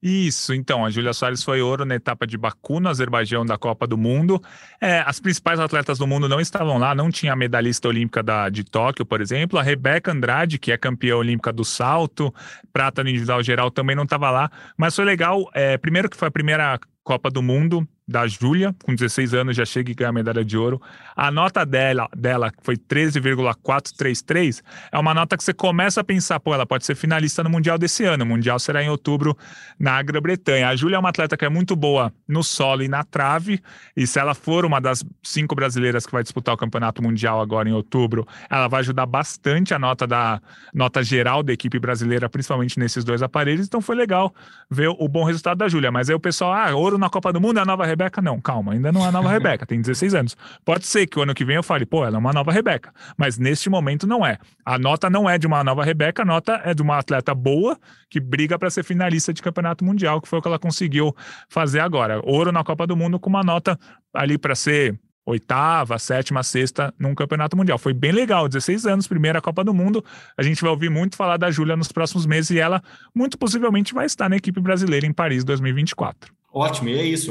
isso, então, a Júlia Soares foi ouro na etapa de Baku, no Azerbaijão, da Copa do Mundo. É, as principais atletas do mundo não estavam lá, não tinha a medalhista olímpica da, de Tóquio, por exemplo. A Rebeca Andrade, que é campeã olímpica do salto, prata no individual geral, também não estava lá. Mas foi legal, é, primeiro que foi a primeira Copa do Mundo da Júlia, com 16 anos, já chega e ganha a medalha de ouro. A nota dela, dela foi 13,433, é uma nota que você começa a pensar, pô, ela pode ser finalista no Mundial desse ano. O Mundial será em outubro na Grã-Bretanha. A Júlia é uma atleta que é muito boa no solo e na trave, e se ela for uma das cinco brasileiras que vai disputar o Campeonato Mundial agora em outubro, ela vai ajudar bastante a nota da nota geral da equipe brasileira, principalmente nesses dois aparelhos. Então foi legal ver o bom resultado da Júlia. Mas aí o pessoal, ah, ouro na Copa do Mundo é a nova Rebeca? Não, calma, ainda não é a nova Rebeca, tem 16 anos. Pode ser que o ano que vem eu fale, pô, ela é uma nova Rebeca, mas neste momento não é. A nota não é de uma nova Rebeca, a nota é de uma atleta boa que briga para ser finalista de campeonato mundial, que foi o que ela conseguiu fazer agora. Ouro na Copa do Mundo com uma nota ali para ser oitava, sétima, sexta num campeonato mundial. Foi bem legal, 16 anos, primeira Copa do Mundo. A gente vai ouvir muito falar da Júlia nos próximos meses e ela muito possivelmente vai estar na equipe brasileira em Paris 2024. Ótimo, e é isso.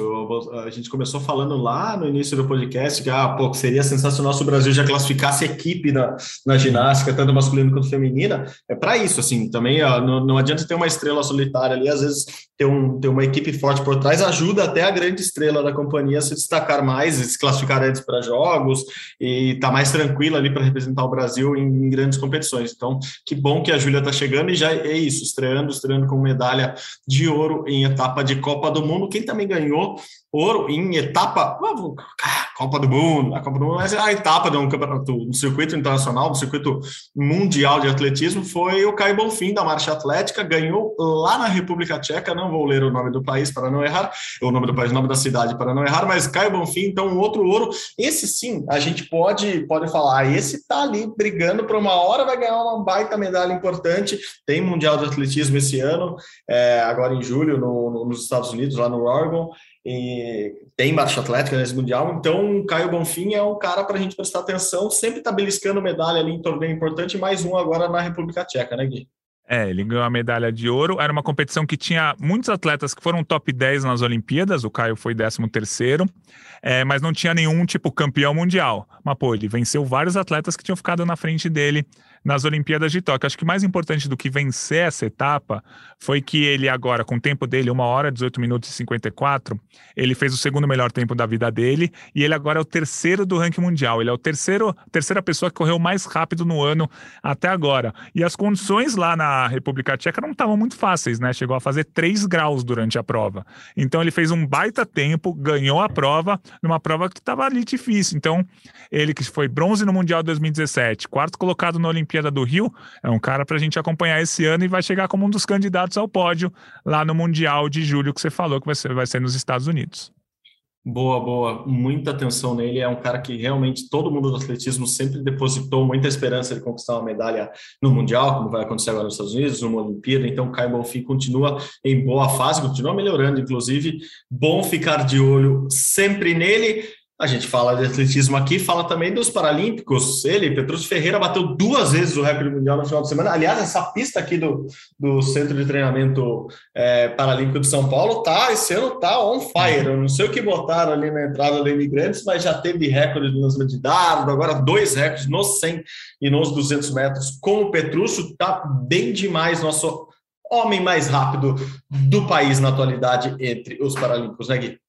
A gente começou falando lá no início do podcast que ah, pô, seria sensacional se o Brasil já classificasse equipe na, na ginástica, tanto masculina quanto feminina. É para isso, assim, também ó, não, não adianta ter uma estrela solitária ali, às vezes ter, um, ter uma equipe forte por trás ajuda até a grande estrela da companhia a se destacar mais, se classificar antes para jogos e estar tá mais tranquila ali para representar o Brasil em, em, grandes competições. Então, que bom que a Júlia está chegando e já é isso, estreando, estreando com medalha de ouro em etapa de Copa do Mundo quem também ganhou ouro em etapa, Copa do Mundo, a Copa do Mundo, mas a etapa de um campeonato, um circuito internacional, um circuito mundial de atletismo, foi o Caio Bonfim, da marcha atlética, ganhou lá na República Tcheca, não vou ler o nome do país para não errar, o nome do país, o nome da cidade para não errar, mas Caio Bonfim, então outro ouro, esse sim, a gente pode, pode falar, esse tá ali brigando por uma hora, vai ganhar uma baita medalha importante, tem Mundial de Atletismo esse ano, é, agora em julho, no, no, nos Estados Unidos, lá no Oregon, e tem marcha atlética nesse mundial, então Caio Bonfim é um cara para a gente prestar atenção, sempre está beliscando medalha ali em torneio importante, mais um agora na República Tcheca, né, Gui? É, ele ganhou a medalha de ouro. Era uma competição que tinha muitos atletas que foram top 10 nas Olimpíadas, o Caio foi 13 terceiro, é, mas não tinha nenhum tipo campeão mundial. Mas, pô, ele venceu vários atletas que tinham ficado na frente dele nas Olimpíadas de Tóquio. Acho que mais importante do que vencer essa etapa foi que ele agora, com o tempo dele, 1 hora, 18 minutos e 54, ele fez o segundo melhor tempo da vida dele e ele agora é o terceiro do ranking mundial. Ele é o terceiro, terceira pessoa que correu mais rápido no ano até agora. E as condições lá na República Tcheca não estavam muito fáceis, né? Chegou a fazer 3 graus durante a prova. Então ele fez um baita tempo, ganhou a prova, numa prova que estava ali difícil. Então, ele que foi bronze no Mundial 2017, quarto colocado na Olimpíada Olimpíada do Rio, é um cara para a gente acompanhar esse ano e vai chegar como um dos candidatos ao pódio lá no Mundial de julho que você falou que vai ser, vai ser nos Estados Unidos. Boa, boa. Muita atenção nele. É um cara que realmente todo mundo do atletismo sempre depositou muita esperança de conquistar uma medalha no Mundial, como vai acontecer agora nos Estados Unidos, numa Olimpíada. Então, Caio Bonfim continua em boa fase, continua melhorando, inclusive. Bom ficar de olho sempre nele. A gente fala de atletismo aqui, fala também dos Paralímpicos. Ele, Petrus Ferreira, bateu duas vezes o recorde mundial no final de semana. Aliás, essa pista aqui do, do Centro de Treinamento é, Paralímpico de São Paulo tá, esse ano tá on fire. Eu não sei o que botaram ali na entrada da Imigrantes, mas já teve recorde no lançamento de dardo, agora dois recordes nos 100 e nos 200 metros com o Petrúcio. Tá bem demais nosso homem mais rápido do país na atualidade entre os Paralímpicos, né, Gui?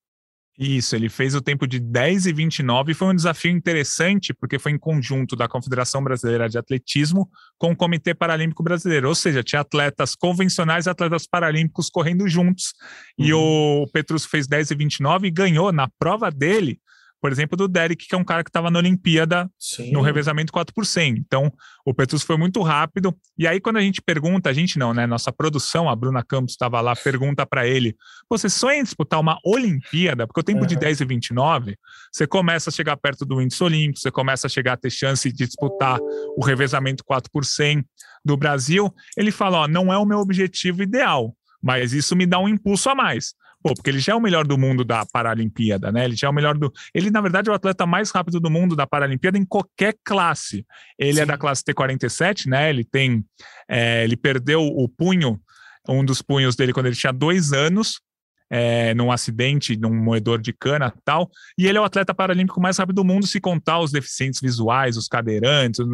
Isso, ele fez o tempo de 10 e 29 e foi um desafio interessante, porque foi em conjunto da Confederação Brasileira de Atletismo com o Comitê Paralímpico Brasileiro, ou seja, tinha atletas convencionais e atletas paralímpicos correndo juntos. Uhum. E o Petrus fez 10 e 29 e ganhou na prova dele por exemplo, do Derek, que é um cara que estava na Olimpíada Sim. no revezamento 4 por 100. Então, o Petrus foi muito rápido. E aí, quando a gente pergunta, a gente não, né? Nossa produção, a Bruna Campos estava lá, pergunta para ele: você sonha em disputar uma Olimpíada? Porque o tempo uhum. de 10 e 29, você começa a chegar perto do índice olímpico, você começa a chegar a ter chance de disputar o revezamento 4 por 100 do Brasil. Ele fala: ó, não é o meu objetivo ideal, mas isso me dá um impulso a mais. Pô, porque ele já é o melhor do mundo da Paralimpíada, né? Ele já é o melhor do. Ele, na verdade, é o atleta mais rápido do mundo da Paralimpíada em qualquer classe. Ele Sim. é da classe T47, né? Ele tem. É, ele perdeu o punho, um dos punhos dele, quando ele tinha dois anos. É, num acidente, num moedor de cana tal, e ele é o atleta paralímpico mais rápido do mundo, se contar os deficientes visuais, os cadeirantes,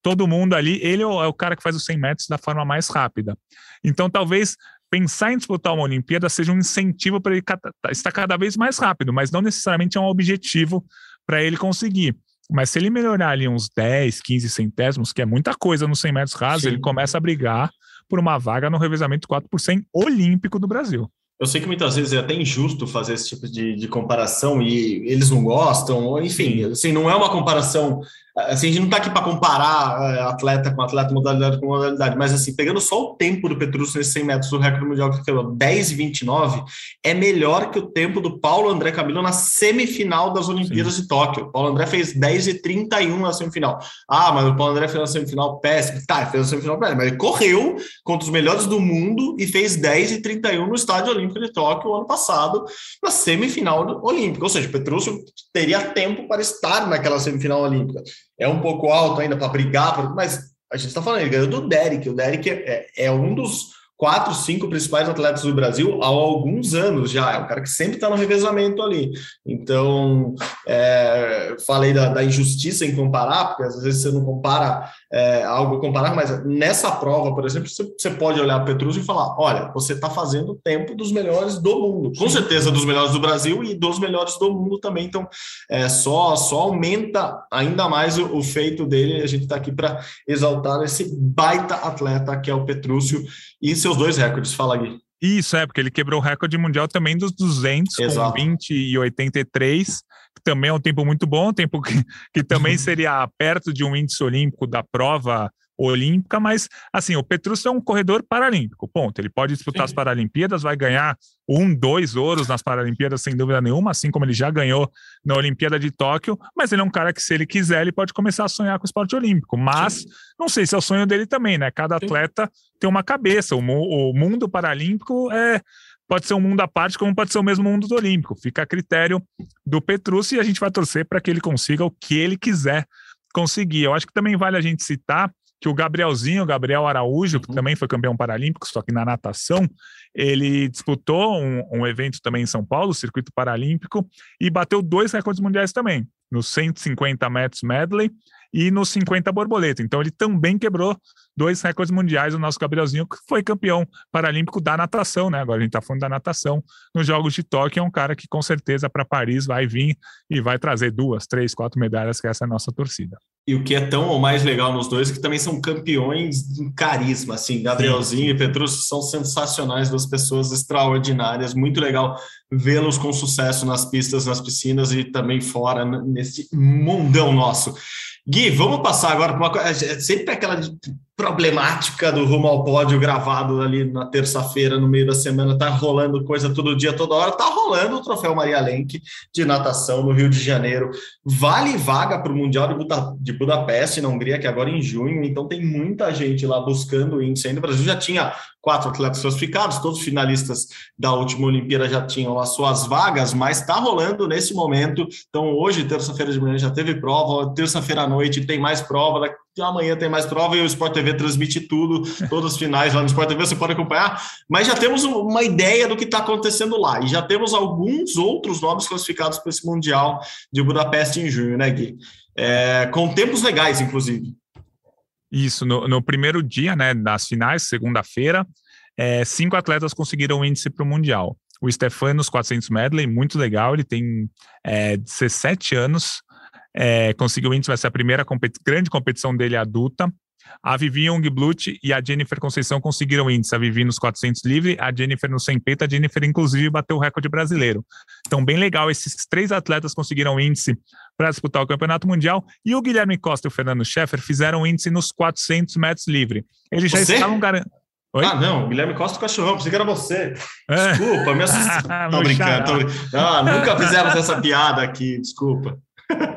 todo mundo ali, ele é o, é o cara que faz os 100 metros da forma mais rápida. Então, talvez pensar em disputar uma Olimpíada seja um incentivo para ele estar cada vez mais rápido, mas não necessariamente é um objetivo para ele conseguir. Mas se ele melhorar ali uns 10, 15 centésimos, que é muita coisa nos 100 metros rasos, ele começa a brigar por uma vaga no revezamento 4 por 100 olímpico do Brasil. Eu sei que muitas vezes é até injusto fazer esse tipo de, de comparação e eles não gostam, ou enfim, assim, não é uma comparação assim, a gente não está aqui para comparar é, atleta com atleta, modalidade com modalidade, mas assim, pegando só o tempo do Petrus nesses 100 metros, o recorde mundial que quebrou 10 e 29, é melhor que o tempo do Paulo André Camilo na semifinal das Olimpíadas Sim. de Tóquio. O Paulo André fez 10 e 31 na semifinal. Ah, mas o Paulo André fez uma semifinal péssima. Tá, fez uma semifinal péssima, mas ele correu contra os melhores do mundo e fez 10 e 31 no Estádio Olímpico de Tóquio ano passado, na semifinal olímpica. Ou seja, o Petrus teria tempo para estar naquela semifinal olímpica é um pouco alto ainda para brigar, mas a gente está falando, ele ganhou do Derek. O Derek é, é um dos quatro, cinco principais atletas do Brasil há alguns anos já. É um cara que sempre está no revezamento ali. Então, é, falei da, da, injustiça em comparar, porque às vezes você não compara é, algo comparar, mas nessa prova, por exemplo, você, pode olhar o Petrus e falar: olha, você está fazendo o tempo dos melhores do mundo, com certeza dos melhores do Brasil e dos melhores do mundo também. Então, é, só, só aumenta ainda mais o, o feito dele. A gente está aqui para exaltar esse baita atleta que é o Petrúcio e seus dois recordes. Fala, Gui. Isso, é, porque ele quebrou o recorde mundial também dos 200, Exato. com 20 e 83, que também é um tempo muito bom, um tempo que, que também seria perto de um índice olímpico da prova olímpica, mas assim, o Petrus é um corredor paralímpico, ponto. Ele pode disputar Sim. as Paralimpíadas, vai ganhar um, dois ouros nas Paralimpíadas, sem dúvida nenhuma, assim como ele já ganhou na Olimpíada de Tóquio, mas ele é um cara que, se ele quiser, ele pode começar a sonhar com o esporte olímpico. Mas Sim. não sei se é o sonho dele também, né? Cada atleta tem uma cabeça. O, o mundo paralímpico é pode ser um mundo à parte, como pode ser o mesmo mundo do Olímpico. Fica a critério do Petrus e a gente vai torcer para que ele consiga o que ele quiser conseguir. Eu acho que também vale a gente citar que o Gabrielzinho, o Gabriel Araújo, que uhum. também foi campeão paralímpico, só que na natação, ele disputou um, um, evento também em São Paulo, o Circuito Paralímpico, e bateu dois recordes mundiais também, nos 150 metros medley e nos 50 borboleta. Então ele também quebrou dois recordes mundiais, o nosso Gabrielzinho, que foi campeão paralímpico da natação, né? Agora a gente está falando da natação nos Jogos de Tóquio, é um cara que com certeza para Paris vai vir e vai trazer duas, três, quatro medalhas, que essa é a nossa torcida. E o que é tão ou mais legal nos dois, é que também são campeões em carisma, assim, Gabrielzinho sim. e Petrus são sensacionais, duas pessoas extraordinárias, muito legal vê-los com sucesso nas pistas, nas piscinas e também fora, nesse mundão nosso. Gui, vamos passar agora para uma coisa. É sempre aquela problemática do rumo ao pódio gravado ali na terça-feira, no meio da semana, tá rolando coisa todo dia, toda hora, tá rolando o troféu Maria Lenk de natação no Rio de Janeiro. Vale vaga para o Mundial de, Buda, de Budapeste, na Hungria, que é agora em junho, então tem muita gente lá buscando o índice ainda. O Brasil já tinha quatro atletas classificados, todos finalistas da última Olimpíada já tinham as suas vagas, mas está rolando nesse momento. Então, hoje, terça-feira de manhã, já teve prova, terça-feira à noite tem mais prova, amanhã tem mais prova e o Sport TV transmite tudo, todas as finais lá no Sport TV, você pode acompanhar. Mas já temos uma ideia do que está acontecendo lá e já temos alguns outros nomes classificados para esse Mundial de Budapeste em junho, né, Gui? É, com tempos legais, inclusive. Isso, no, no primeiro dia né, das finais, segunda-feira, é, cinco atletas conseguiram o índice para o Mundial. O Stefano nos 400 medley, muito legal, ele tem é, 17 anos, é, conseguiu o índice, vai ser a primeira competi grande competição dele adulta. A Vivi Youngblut e a Jennifer Conceição conseguiram índice. A Vivi nos 400 livre, a Jennifer no 100 peito. A Jennifer, inclusive, bateu o recorde brasileiro. Então, bem legal. Esses três atletas conseguiram índice para disputar o Campeonato Mundial. E o Guilherme Costa e o Fernando Scheffer fizeram índice nos 400 metros livre. Eles já Você? estavam garantindo. Ah, não, Guilherme Costa cachorrão, pensei que era você. É. Desculpa, me assustou. tô brincando, tô. Ah, nunca fizemos essa piada aqui, desculpa.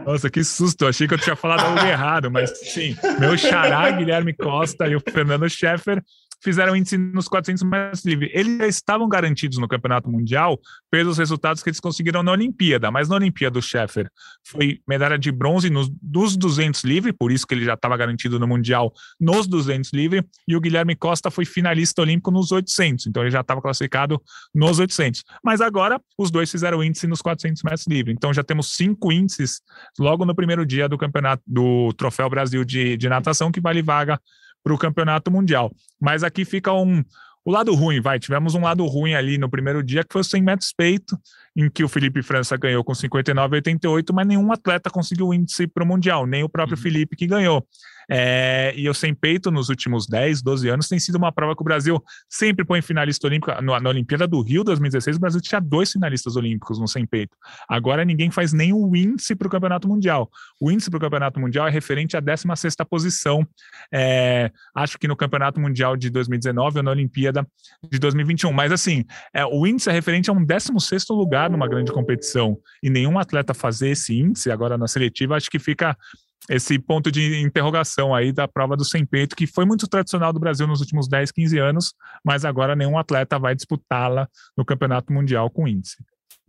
Nossa, que susto. Eu achei que eu tinha falado algo errado, mas sim. Meu xará, Guilherme Costa e o Fernando Scheffer fizeram índice nos 400 metros livre. Eles já estavam garantidos no Campeonato Mundial pelos resultados que eles conseguiram na Olimpíada, mas na Olimpíada o Scheffer foi medalha de bronze nos, dos 200 livre, por isso que ele já estava garantido no Mundial nos 200 livre, e o Guilherme Costa foi finalista olímpico nos 800, então ele já estava classificado nos 800. Mas agora os dois fizeram índice nos 400 metros livre, então já temos cinco índices logo no primeiro dia do campeonato do Troféu Brasil de, de natação que vale vaga para o campeonato mundial. Mas aqui fica um, o lado ruim, vai. Tivemos um lado ruim ali no primeiro dia, que foi o 100 metros peito, em que o Felipe França ganhou com 59,88, mas nenhum atleta conseguiu o índice para o Mundial, nem o próprio uhum. Felipe que ganhou. É, e o sem peito nos últimos 10, 12 anos tem sido uma prova que o Brasil sempre põe finalista olímpico. Na, na Olimpíada do Rio 2016, o Brasil tinha dois finalistas olímpicos no sem peito. Agora ninguém faz nem o índice para o Campeonato Mundial. O índice para o Campeonato Mundial é referente à 16 posição. É, acho que no Campeonato Mundial de 2019 ou na Olimpíada de 2021. Mas assim, é, o índice é referente a um 16 lugar numa grande competição. E nenhum atleta fazer esse índice agora na seletiva, acho que fica esse ponto de interrogação aí da prova do sem peito, que foi muito tradicional do Brasil nos últimos 10, 15 anos, mas agora nenhum atleta vai disputá-la no Campeonato Mundial com índice.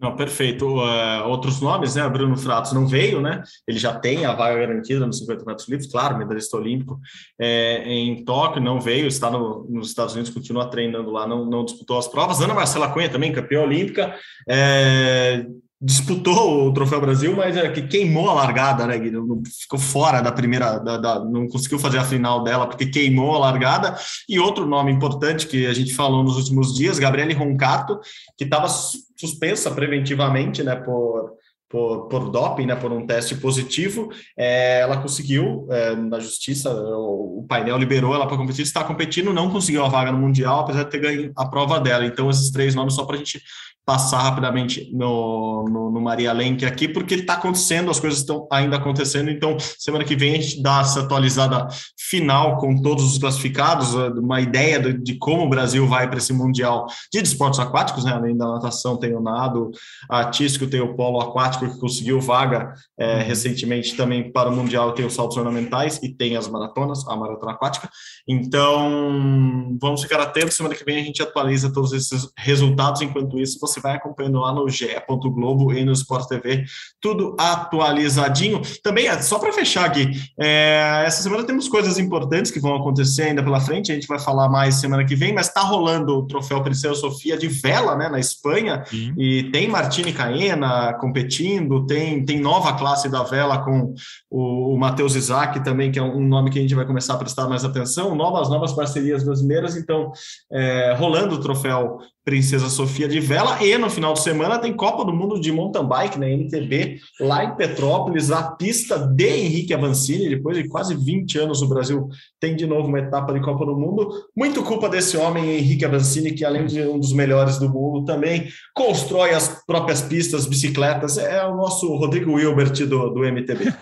Não, perfeito. Uh, outros nomes, né? Bruno Fratos não veio, né? Ele já tem a vaga garantida nos 50 metros livres, claro, medalhista olímpico é, em Tóquio, não veio, está no, nos Estados Unidos, continua treinando lá, não, não disputou as provas. Ana Marcela Cunha também, campeã olímpica, é, disputou o Troféu Brasil, mas é que queimou a largada, né, Guilherme? Ficou fora da primeira, da, da, não conseguiu fazer a final dela porque queimou a largada. E outro nome importante que a gente falou nos últimos dias, Gabriele Roncato, que estava suspensa preventivamente, né, por, por, por doping, né, por um teste positivo, é, ela conseguiu, é, na justiça, o, o painel liberou ela para competir, está competindo, não conseguiu a vaga no Mundial, apesar de ter ganho a prova dela. Então, esses três nomes, só para a gente passar rapidamente no, no, no Maria Lenk aqui, porque está acontecendo, as coisas estão ainda acontecendo, então semana que vem a gente dá essa atualizada final com todos os classificados, eh, uma ideia de, de como o Brasil vai para esse Mundial de esportes aquáticos, né? além da natação tem o nado artístico, tem o polo aquático que conseguiu vaga é, recentemente também para o Mundial, tem os saltos ornamentais e tem as maratonas, a maratona aquática, então vamos ficar atentos, semana que vem a gente atualiza todos esses resultados, enquanto isso você você vai acompanhando lá no GE. Globo e no Sport TV, tudo atualizadinho. Também, é, só para fechar aqui, é, essa semana temos coisas importantes que vão acontecer ainda pela frente, a gente vai falar mais semana que vem, mas está rolando o troféu Princesa Sofia de vela, né, na Espanha, Sim. e tem Martini Caena competindo, tem, tem nova classe da vela com o, o Matheus Isaac também, que é um nome que a gente vai começar a prestar mais atenção, novas, novas parcerias brasileiras, então, é, rolando o troféu Princesa Sofia de Vela. E no final de semana tem Copa do Mundo de Mountain Bike, na né, NTB, lá em Petrópolis, a pista de Henrique Avancini. Depois de quase 20 anos, o Brasil tem de novo uma etapa de Copa do Mundo. Muito culpa desse homem, Henrique Avancini, que além de um dos melhores do mundo, também constrói as próprias pistas, bicicletas. É o nosso Rodrigo Wilbert do, do MTB.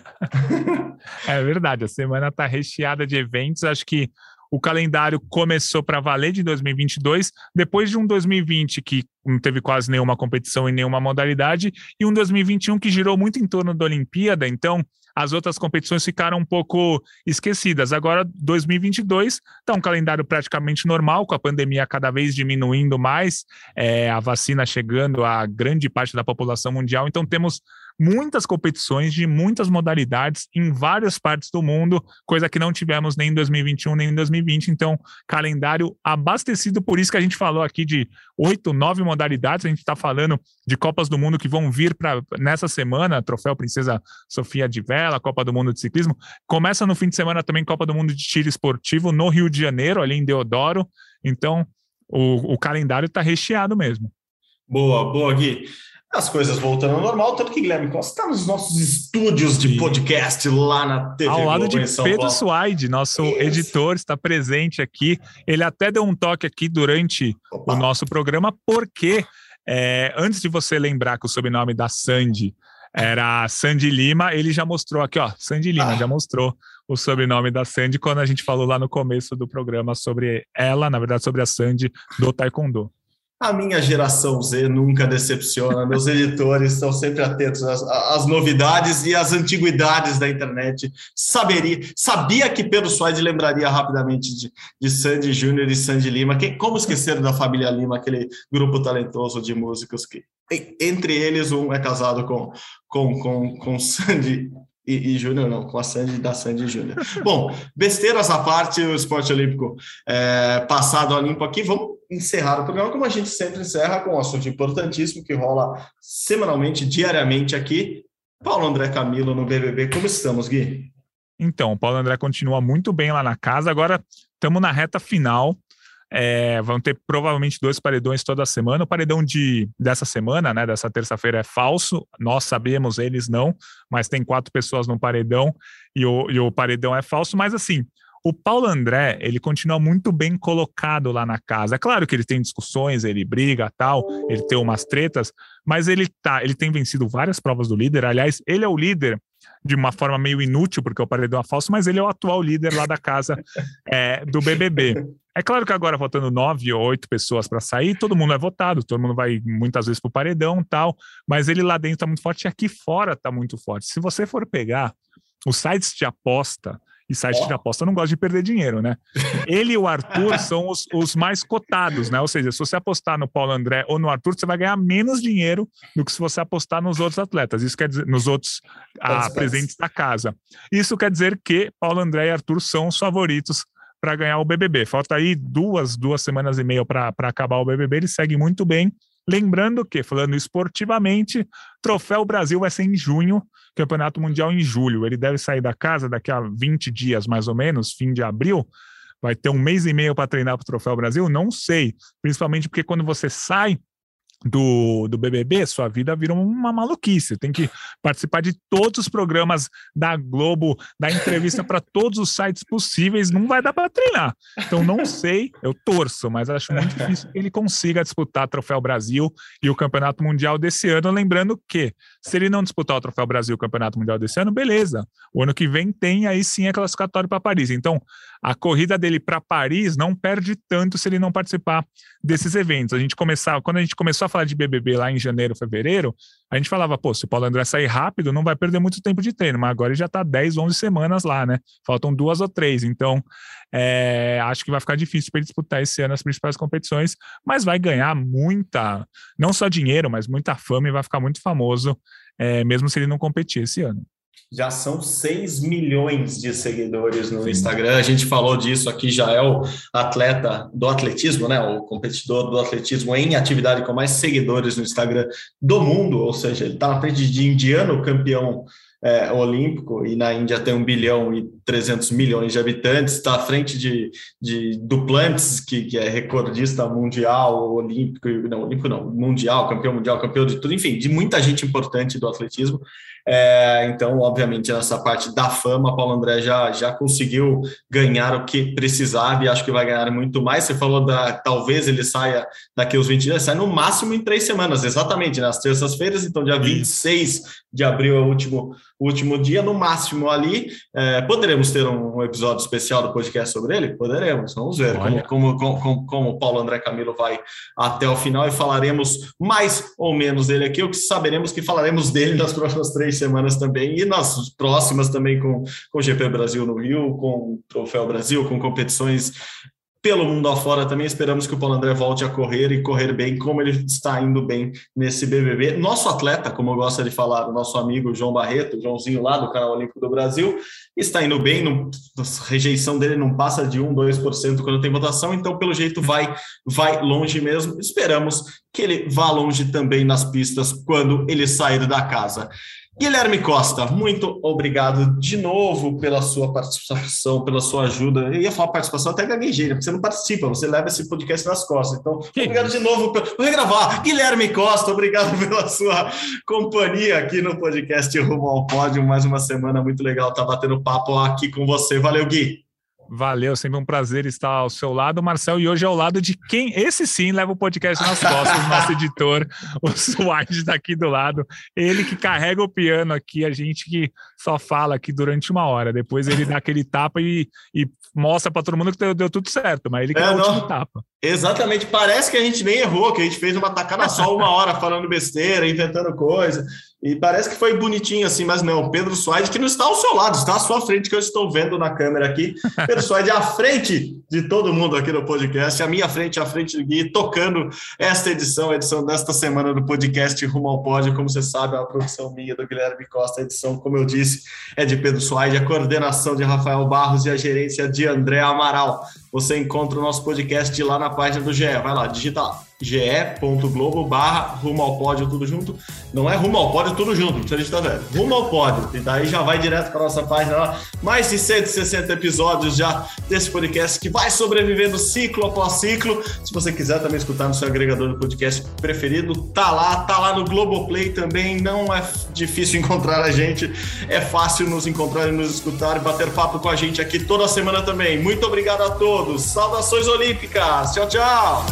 é verdade, a semana está recheada de eventos. Acho que o calendário começou para valer de 2022, depois de um 2020 que não teve quase nenhuma competição em nenhuma modalidade, e um 2021 que girou muito em torno da Olimpíada, então as outras competições ficaram um pouco esquecidas. Agora, 2022 está um calendário praticamente normal, com a pandemia cada vez diminuindo mais, é, a vacina chegando a grande parte da população mundial, então temos muitas competições de muitas modalidades em várias partes do mundo, coisa que não tivemos nem em 2021 nem em 2020. Então, calendário abastecido, por isso que a gente falou aqui de oito, nove modalidades. A gente está falando de Copas do Mundo que vão vir para nessa semana, Troféu Princesa Sofia de Vela, Copa do Mundo de Ciclismo. Começa no fim de semana também Copa do Mundo de Tiro Esportivo no Rio de Janeiro, ali em Deodoro. Então, o, o calendário está recheado mesmo. Boa, boa, Gui as coisas voltando ao normal, tanto que Guilherme Costa está nos nossos estúdios de podcast lá na TV Ao lado Globo, de Pedro Suaide, nosso Isso. editor, está presente aqui. Ele até deu um toque aqui durante Opa. o nosso programa, porque é, antes de você lembrar que o sobrenome da Sandy era Sandy Lima, ele já mostrou aqui, ó, Sandy Lima, ah. já mostrou o sobrenome da Sandy quando a gente falou lá no começo do programa sobre ela, na verdade, sobre a Sandy do Taekwondo. A minha geração Z nunca decepciona, meus editores estão sempre atentos às, às, novidades e às antiguidades da internet. Saberia, sabia que Pedro Suárez lembraria rapidamente de, de Sandy Júnior e Sandy Lima. Quem, como esquecer da família Lima, aquele grupo talentoso de músicos que, entre eles, um é casado com, com, com, com Sandy e, e Júnior não, com a Sandy da Sandy Júnior. Bom, besteiras à parte, o esporte olímpico é, passado a limpo aqui, vamos encerrar o programa como a gente sempre encerra, com um assunto importantíssimo que rola semanalmente, diariamente aqui. Paulo André Camilo no BBB, como estamos, Gui? Então, o Paulo André continua muito bem lá na casa, agora estamos na reta final É, vão ter provavelmente dois paredões toda semana. O paredão de, dessa semana, né, dessa terça-feira, é falso. Nós sabemos, eles não, mas tem quatro pessoas no paredão e o, e o paredão é falso. Mas assim, o Paulo André, ele continua muito bem colocado lá na casa. É claro que ele tem discussões, ele briga, tal, ele tem umas tretas, mas ele tá, ele tem vencido várias provas do líder. Aliás, ele é o líder de uma forma meio inútil, porque o paredão é falso, mas ele é o atual líder lá da casa é, do BBB. É claro que agora faltando nove ou oito pessoas para sair, todo mundo é votado, todo mundo vai muitas vezes para o paredão tal, mas ele lá dentro está muito forte e aqui fora está muito forte. Se você for pegar os sites de aposta, e site oh. de aposta não gosta de perder dinheiro, né? Ele e o Arthur são os, os mais cotados, né? Ou seja, se você apostar no Paulo André ou no Arthur, você vai ganhar menos dinheiro do que se você apostar nos outros atletas. Isso quer dizer, nos outros ah, presentes da casa. Isso quer dizer que Paulo André e Arthur são os favoritos para ganhar o BBB. Falta aí duas, duas semanas e meia para acabar o BBB. Ele segue muito bem. Lembrando que, falando esportivamente, Troféu Brasil vai ser em junho, Campeonato Mundial em julho. Ele deve sair da casa daqui a 20 dias, mais ou menos, fim de abril. Vai ter um mês e meio para treinar para o Troféu Brasil? Não sei. Principalmente porque quando você sai do, do BBB, sua vida vira uma maluquice. Tem que participar de todos os programas da Globo, dar entrevista para todos os sites possíveis. Não vai dar para treinar. Então, não sei, eu torço, mas acho muito difícil que ele consiga disputar Troféu Brasil e o Campeonato Mundial desse ano. Lembrando que, se ele não disputar o Troféu Brasil e o Campeonato Mundial desse ano, beleza. O ano que vem tem aí sim a classificatória para Paris. Então, a corrida dele para Paris não perde tanto se ele não participar desses eventos. A gente começar, quando a gente começou a falar de BBB lá em janeiro, fevereiro, a gente falava, pô, se o Paulo André sair rápido, não vai perder muito tempo de treino, mas agora ele já está 10, 11 semanas lá, né? Faltam duas ou três, então é, acho que vai ficar difícil para ele disputar esse ano as principais competições, mas vai ganhar muita, não só dinheiro, mas muita fama e vai ficar muito famoso, é, mesmo se ele não competir esse ano já são 6 milhões de seguidores no. Instagram. A gente falou disso aqui, já é o atleta do atletismo, né? O competidor do atletismo em atividade com mais seguidores no Instagram do mundo, ou seja, ele está na frente de indiano campeão é, olímpico, e na Índia tem 1 bilhão e 300 milhões de habitantes, está à frente de, de Duplantis, que, que é recordista mundial, olímpico, não, olímpico não, mundial, campeão mundial, campeão de tudo, enfim, de muita gente importante do atletismo. É, então, obviamente, nessa parte da fama, Paulo André já, já conseguiu ganhar o que precisava e acho que vai ganhar muito mais. Você falou da talvez ele saia daqui aos 20 dias, sai no máximo em três semanas, exatamente, nas terças-feiras, então dia 26 de abril é o último, último dia, no máximo ali. É, poderemos ter um, um, episódio especial do podcast sobre ele? Poderemos, vamos ver como, como, como, como o Paulo André Camilo vai até o final e falaremos mais ou menos dele aqui, o que saberemos que falaremos dele nas próximas três semanas também, e nas próximas também com, com o GP Brasil no Rio, com o Troféu Brasil, com competições pelo mundo afora também. Esperamos que o Paulo André volte a correr e correr bem, como ele está indo bem nesse BBB. Nosso atleta, como eu gosto de falar, o nosso amigo João Barreto, Joãozinho lá do canal Olímpico do Brasil, está indo bem, não, a rejeição dele não passa de 1, 2% quando tem votação, então pelo jeito vai, vai longe mesmo. Esperamos que ele vá longe também nas pistas quando ele sair da casa. Guilherme Costa, muito obrigado de novo pela sua participação, pela sua ajuda. Eu ia falar participação até gaguejei, porque você não participa, você leva esse podcast nas costas. Então, obrigado de novo. Vou regravar. Guilherme Costa, obrigado pela sua companhia aqui no podcast Rumo ao Pódio. Mais uma semana muito legal estar tá batendo papo aqui com você. Valeu, Gui. Valeu, sempre um prazer estar ao seu lado, Marcel, e hoje ao lado de quem, esse sim, leva o podcast nas costas, nosso editor, o Suárez está aqui do lado, ele que carrega o piano aqui, a gente que só fala aqui durante uma hora, depois ele dá aquele tapa e, e mostra para todo mundo que deu, deu, tudo certo, mas ele que é, dá o último tapa. Exatamente, parece que a gente nem errou, que a gente fez uma tacada só uma hora falando besteira, inventando coisa. E parece que foi bonitinho assim, mas não. Pedro Suárez, que não está ao seu lado, está à sua frente, que eu estou vendo na câmera aqui. Pedro Suárez à frente de todo mundo aqui no podcast, à minha frente, à frente do Gui, tocando esta edição, a edição desta semana do podcast Rumo ao Pódio. Como você sabe, é uma produção minha do Guilherme Costa. A edição, como eu disse, é de Pedro Suárez, a coordenação de Rafael Barros e a gerência de André Amaral. Você encontra o nosso podcast lá na página do GE. Vai lá, digita lá. ge.globo barra rumo ao pódio tudo junto. Não é rumo ao pódio tudo junto, que a gente tá vendo. Rumo ao pódio. E daí já vai direto para nossa página lá. Mais de 160 episódios já desse podcast que vai sobrevivendo ciclo após ciclo. Se você quiser também escutar no seu agregador de podcast preferido, tá lá, tá lá no Globoplay também. Não é difícil encontrar a gente, é fácil nos encontrar e nos escutar e bater papo com a gente aqui toda semana também. Muito obrigado a todos. Saudações olímpicas. Tchau, tchau.